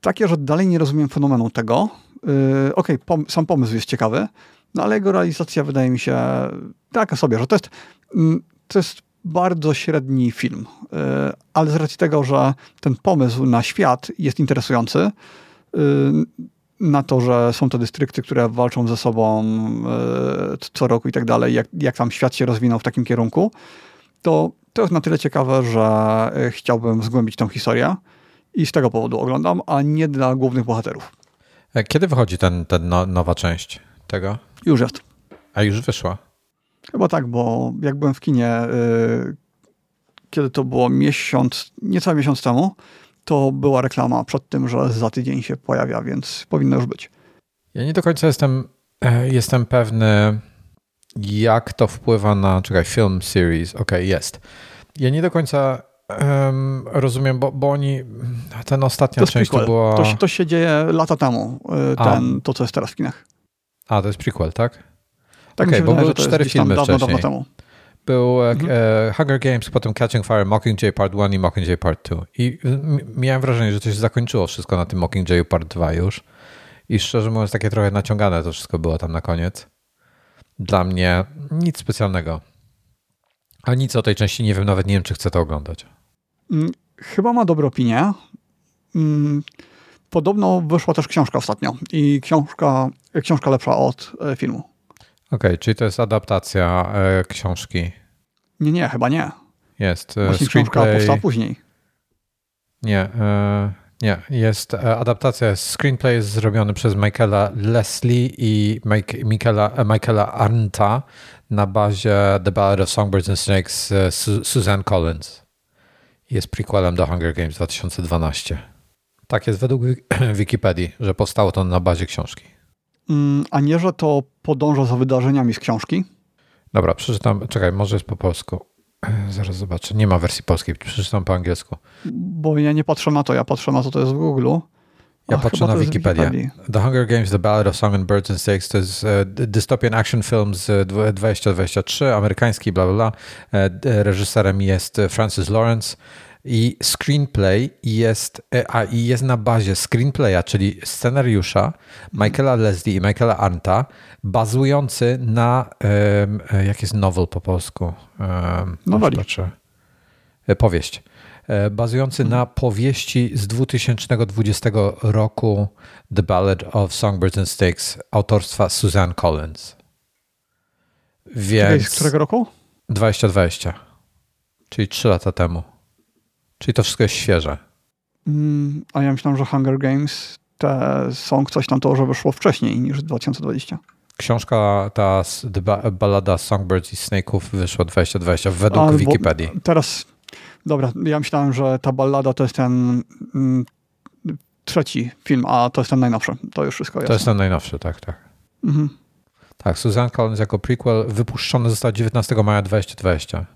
[SPEAKER 2] Takie, że dalej nie rozumiem fenomenu tego. Okej, okay, pom sam pomysł jest ciekawy, no ale jego realizacja wydaje mi się taka sobie, że to jest, mm, to jest bardzo średni film, e, ale z racji tego, że ten pomysł na świat jest interesujący, e, na to, że są to dystrykty, które walczą ze sobą e, co roku i tak dalej, jak, jak tam świat się rozwinął w takim kierunku, to to jest na tyle ciekawe, że chciałbym zgłębić tą historię i z tego powodu oglądam, a nie dla głównych bohaterów.
[SPEAKER 1] Kiedy wychodzi ten, ten no, nowa część tego?
[SPEAKER 2] Już jest.
[SPEAKER 1] A już wyszła?
[SPEAKER 2] Chyba tak, bo jak byłem w kinie, yy, kiedy to było miesiąc, niecały miesiąc temu, to była reklama przed tym, że za tydzień się pojawia, więc powinno już być.
[SPEAKER 1] Ja nie do końca jestem, e, jestem pewny, jak to wpływa na, czekaj, film series, ok, jest. Ja nie do końca um, rozumiem, bo, bo oni, ten ostatnia to część to była...
[SPEAKER 2] To, to, się dzieje lata temu, y, ten, to co jest teraz w kinach.
[SPEAKER 1] A, to jest prequel, tak? Tak, okay, bo były cztery filmy dawno, wcześniej. Dawno temu. Był e, mhm. e, Hunger Games, potem Catching Fire, Mockingjay Part 1 i Mockingjay Part 2. I miałem wrażenie, że to się zakończyło wszystko na tym Mockingjayu Part 2 już. I szczerze mówiąc, takie trochę naciągane to wszystko było tam na koniec. Dla mnie nic specjalnego. A nic o tej części nie wiem, nawet nie wiem, czy chcę to oglądać.
[SPEAKER 2] Mm, chyba ma dobre opinie. Mm, podobno wyszła też książka ostatnio i książka, książka lepsza od e, filmu.
[SPEAKER 1] Okej, okay, czyli to jest adaptacja e, książki.
[SPEAKER 2] Nie, nie, chyba nie.
[SPEAKER 1] Jest.
[SPEAKER 2] E, Właśnie książka powstała później.
[SPEAKER 1] Nie, e, nie. Jest e, adaptacja, screenplay jest zrobiony przez Michaela Leslie i Mike, Michaela, e, Michaela Arnta na bazie The Ballad of Songbirds and Snakes Su Suzanne Collins. Jest prequelem do Hunger Games 2012. Tak jest według Wikipedii, że powstało to na bazie książki.
[SPEAKER 2] Mm, a nie, że to podąża za wydarzeniami z książki?
[SPEAKER 1] Dobra, przeczytam. Czekaj, może jest po polsku. Zaraz zobaczę. Nie ma wersji polskiej, przeczytam po angielsku.
[SPEAKER 2] Bo ja nie patrzę na to, ja patrzę na to, to jest w Google.
[SPEAKER 1] Ja Ach, patrzę na Wikipedię. The Hunger Games, The Ballad of Song and Birds and Stakes to jest uh, dystopian action film z 2023, amerykański, bla, bla, bla. E, reżyserem jest Francis Lawrence. I screenplay jest, e, a, i jest na bazie screenplaya, czyli scenariusza Michaela Leslie i Michaela Arnta, bazujący na, um, jak jest novel po polsku?
[SPEAKER 2] Um, Noweli.
[SPEAKER 1] E, powieść. Bazujący na powieści z 2020 roku The Ballad of Songbirds and Sticks autorstwa Suzanne Collins.
[SPEAKER 2] Więc... Z którego roku?
[SPEAKER 1] 2020, czyli 3 lata temu. Czyli to wszystko jest świeże.
[SPEAKER 2] Mm, a ja myślałem, że Hunger Games te są coś tam to, że wyszło wcześniej niż 2020.
[SPEAKER 1] Książka, ta balada Songbirds i Snake'ów wyszła 2020 według a, Wikipedii.
[SPEAKER 2] Teraz, dobra, ja myślałem, że ta ballada to jest ten mm, trzeci film, a to jest ten najnowszy. To już wszystko
[SPEAKER 1] jest. To jest ten najnowszy, tak, tak. Mhm. Tak, Susan Collins jako prequel wypuszczony został 19 maja 2020.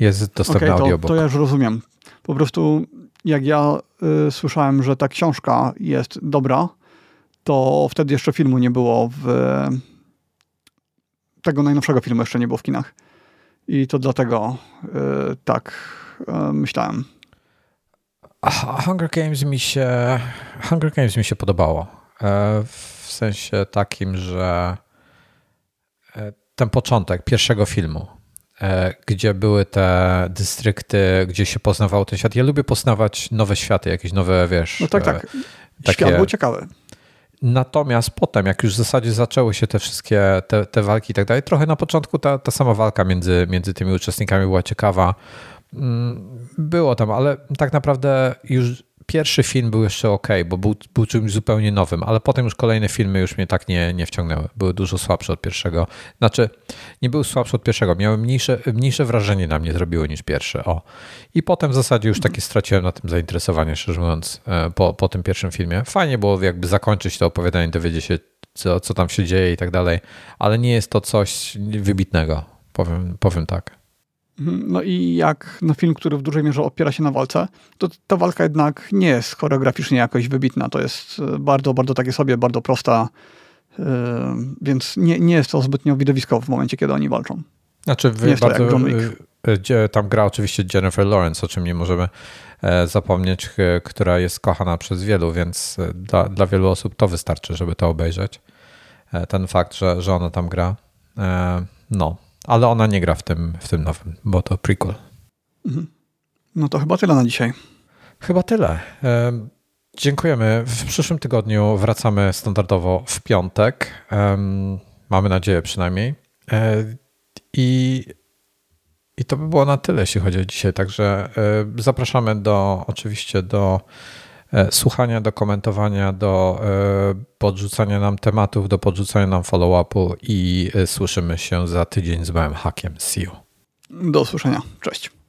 [SPEAKER 1] Jest dostępny okay, audiobook.
[SPEAKER 2] To, to ja już rozumiem. Po prostu jak ja y, słyszałem, że ta książka jest dobra, to wtedy jeszcze filmu nie było w... Tego najnowszego filmu jeszcze nie było w kinach. I to dlatego y, tak y, myślałem.
[SPEAKER 1] Hunger Games mi się Hunger Games mi się podobało. E, w sensie takim, że e, ten początek pierwszego filmu gdzie były te dystrykty, gdzie się poznawało ten świat. Ja lubię poznawać nowe światy, jakieś nowe, wiesz...
[SPEAKER 2] No tak, tak. E, takie... Świat był ciekawy.
[SPEAKER 1] Natomiast potem, jak już w zasadzie zaczęły się te wszystkie te, te walki i tak dalej, trochę na początku ta, ta sama walka między, między tymi uczestnikami była ciekawa. Mm, było tam, ale tak naprawdę już pierwszy film był jeszcze ok, bo był, był czymś zupełnie nowym, ale potem już kolejne filmy już mnie tak nie, nie wciągnęły. Były dużo słabsze od pierwszego. Znaczy, nie były słabsze od pierwszego, miały mniejsze, mniejsze wrażenie na mnie zrobiły niż pierwsze. O. I potem w zasadzie już takie straciłem na tym zainteresowanie, szczerze mówiąc, e, po, po tym pierwszym filmie. Fajnie było jakby zakończyć to opowiadanie, dowiedzieć się, co, co tam się dzieje i tak dalej, ale nie jest to coś wybitnego, powiem, powiem tak.
[SPEAKER 2] Mhm. No i jak na film, który w dużej mierze opiera się na walce, to ta walka jednak nie jest choreograficznie jakoś wybitna. To jest bardzo, bardzo takie sobie, bardzo prosta, więc nie, nie jest to zbytnio widowiskowe w momencie, kiedy oni walczą.
[SPEAKER 1] Znaczy, wy bardzo, tam gra oczywiście Jennifer Lawrence, o czym nie możemy e, zapomnieć, która jest kochana przez wielu, więc e, dla, dla wielu osób to wystarczy, żeby to obejrzeć. E, ten fakt, że, że ona tam gra. No, ale ona nie gra w tym, w tym nowym, bo to prequel. Mhm.
[SPEAKER 2] No to chyba tyle na dzisiaj.
[SPEAKER 1] Chyba tyle. Dziękujemy. W przyszłym tygodniu wracamy standardowo w piątek. Mamy nadzieję przynajmniej. I, I to by było na tyle, jeśli chodzi o dzisiaj. Także e, zapraszamy do oczywiście do e, słuchania, do komentowania, do e, podrzucania nam tematów, do podrzucania nam follow-upu i słyszymy się za tydzień z małym hakiem. See you.
[SPEAKER 2] Do usłyszenia. Cześć.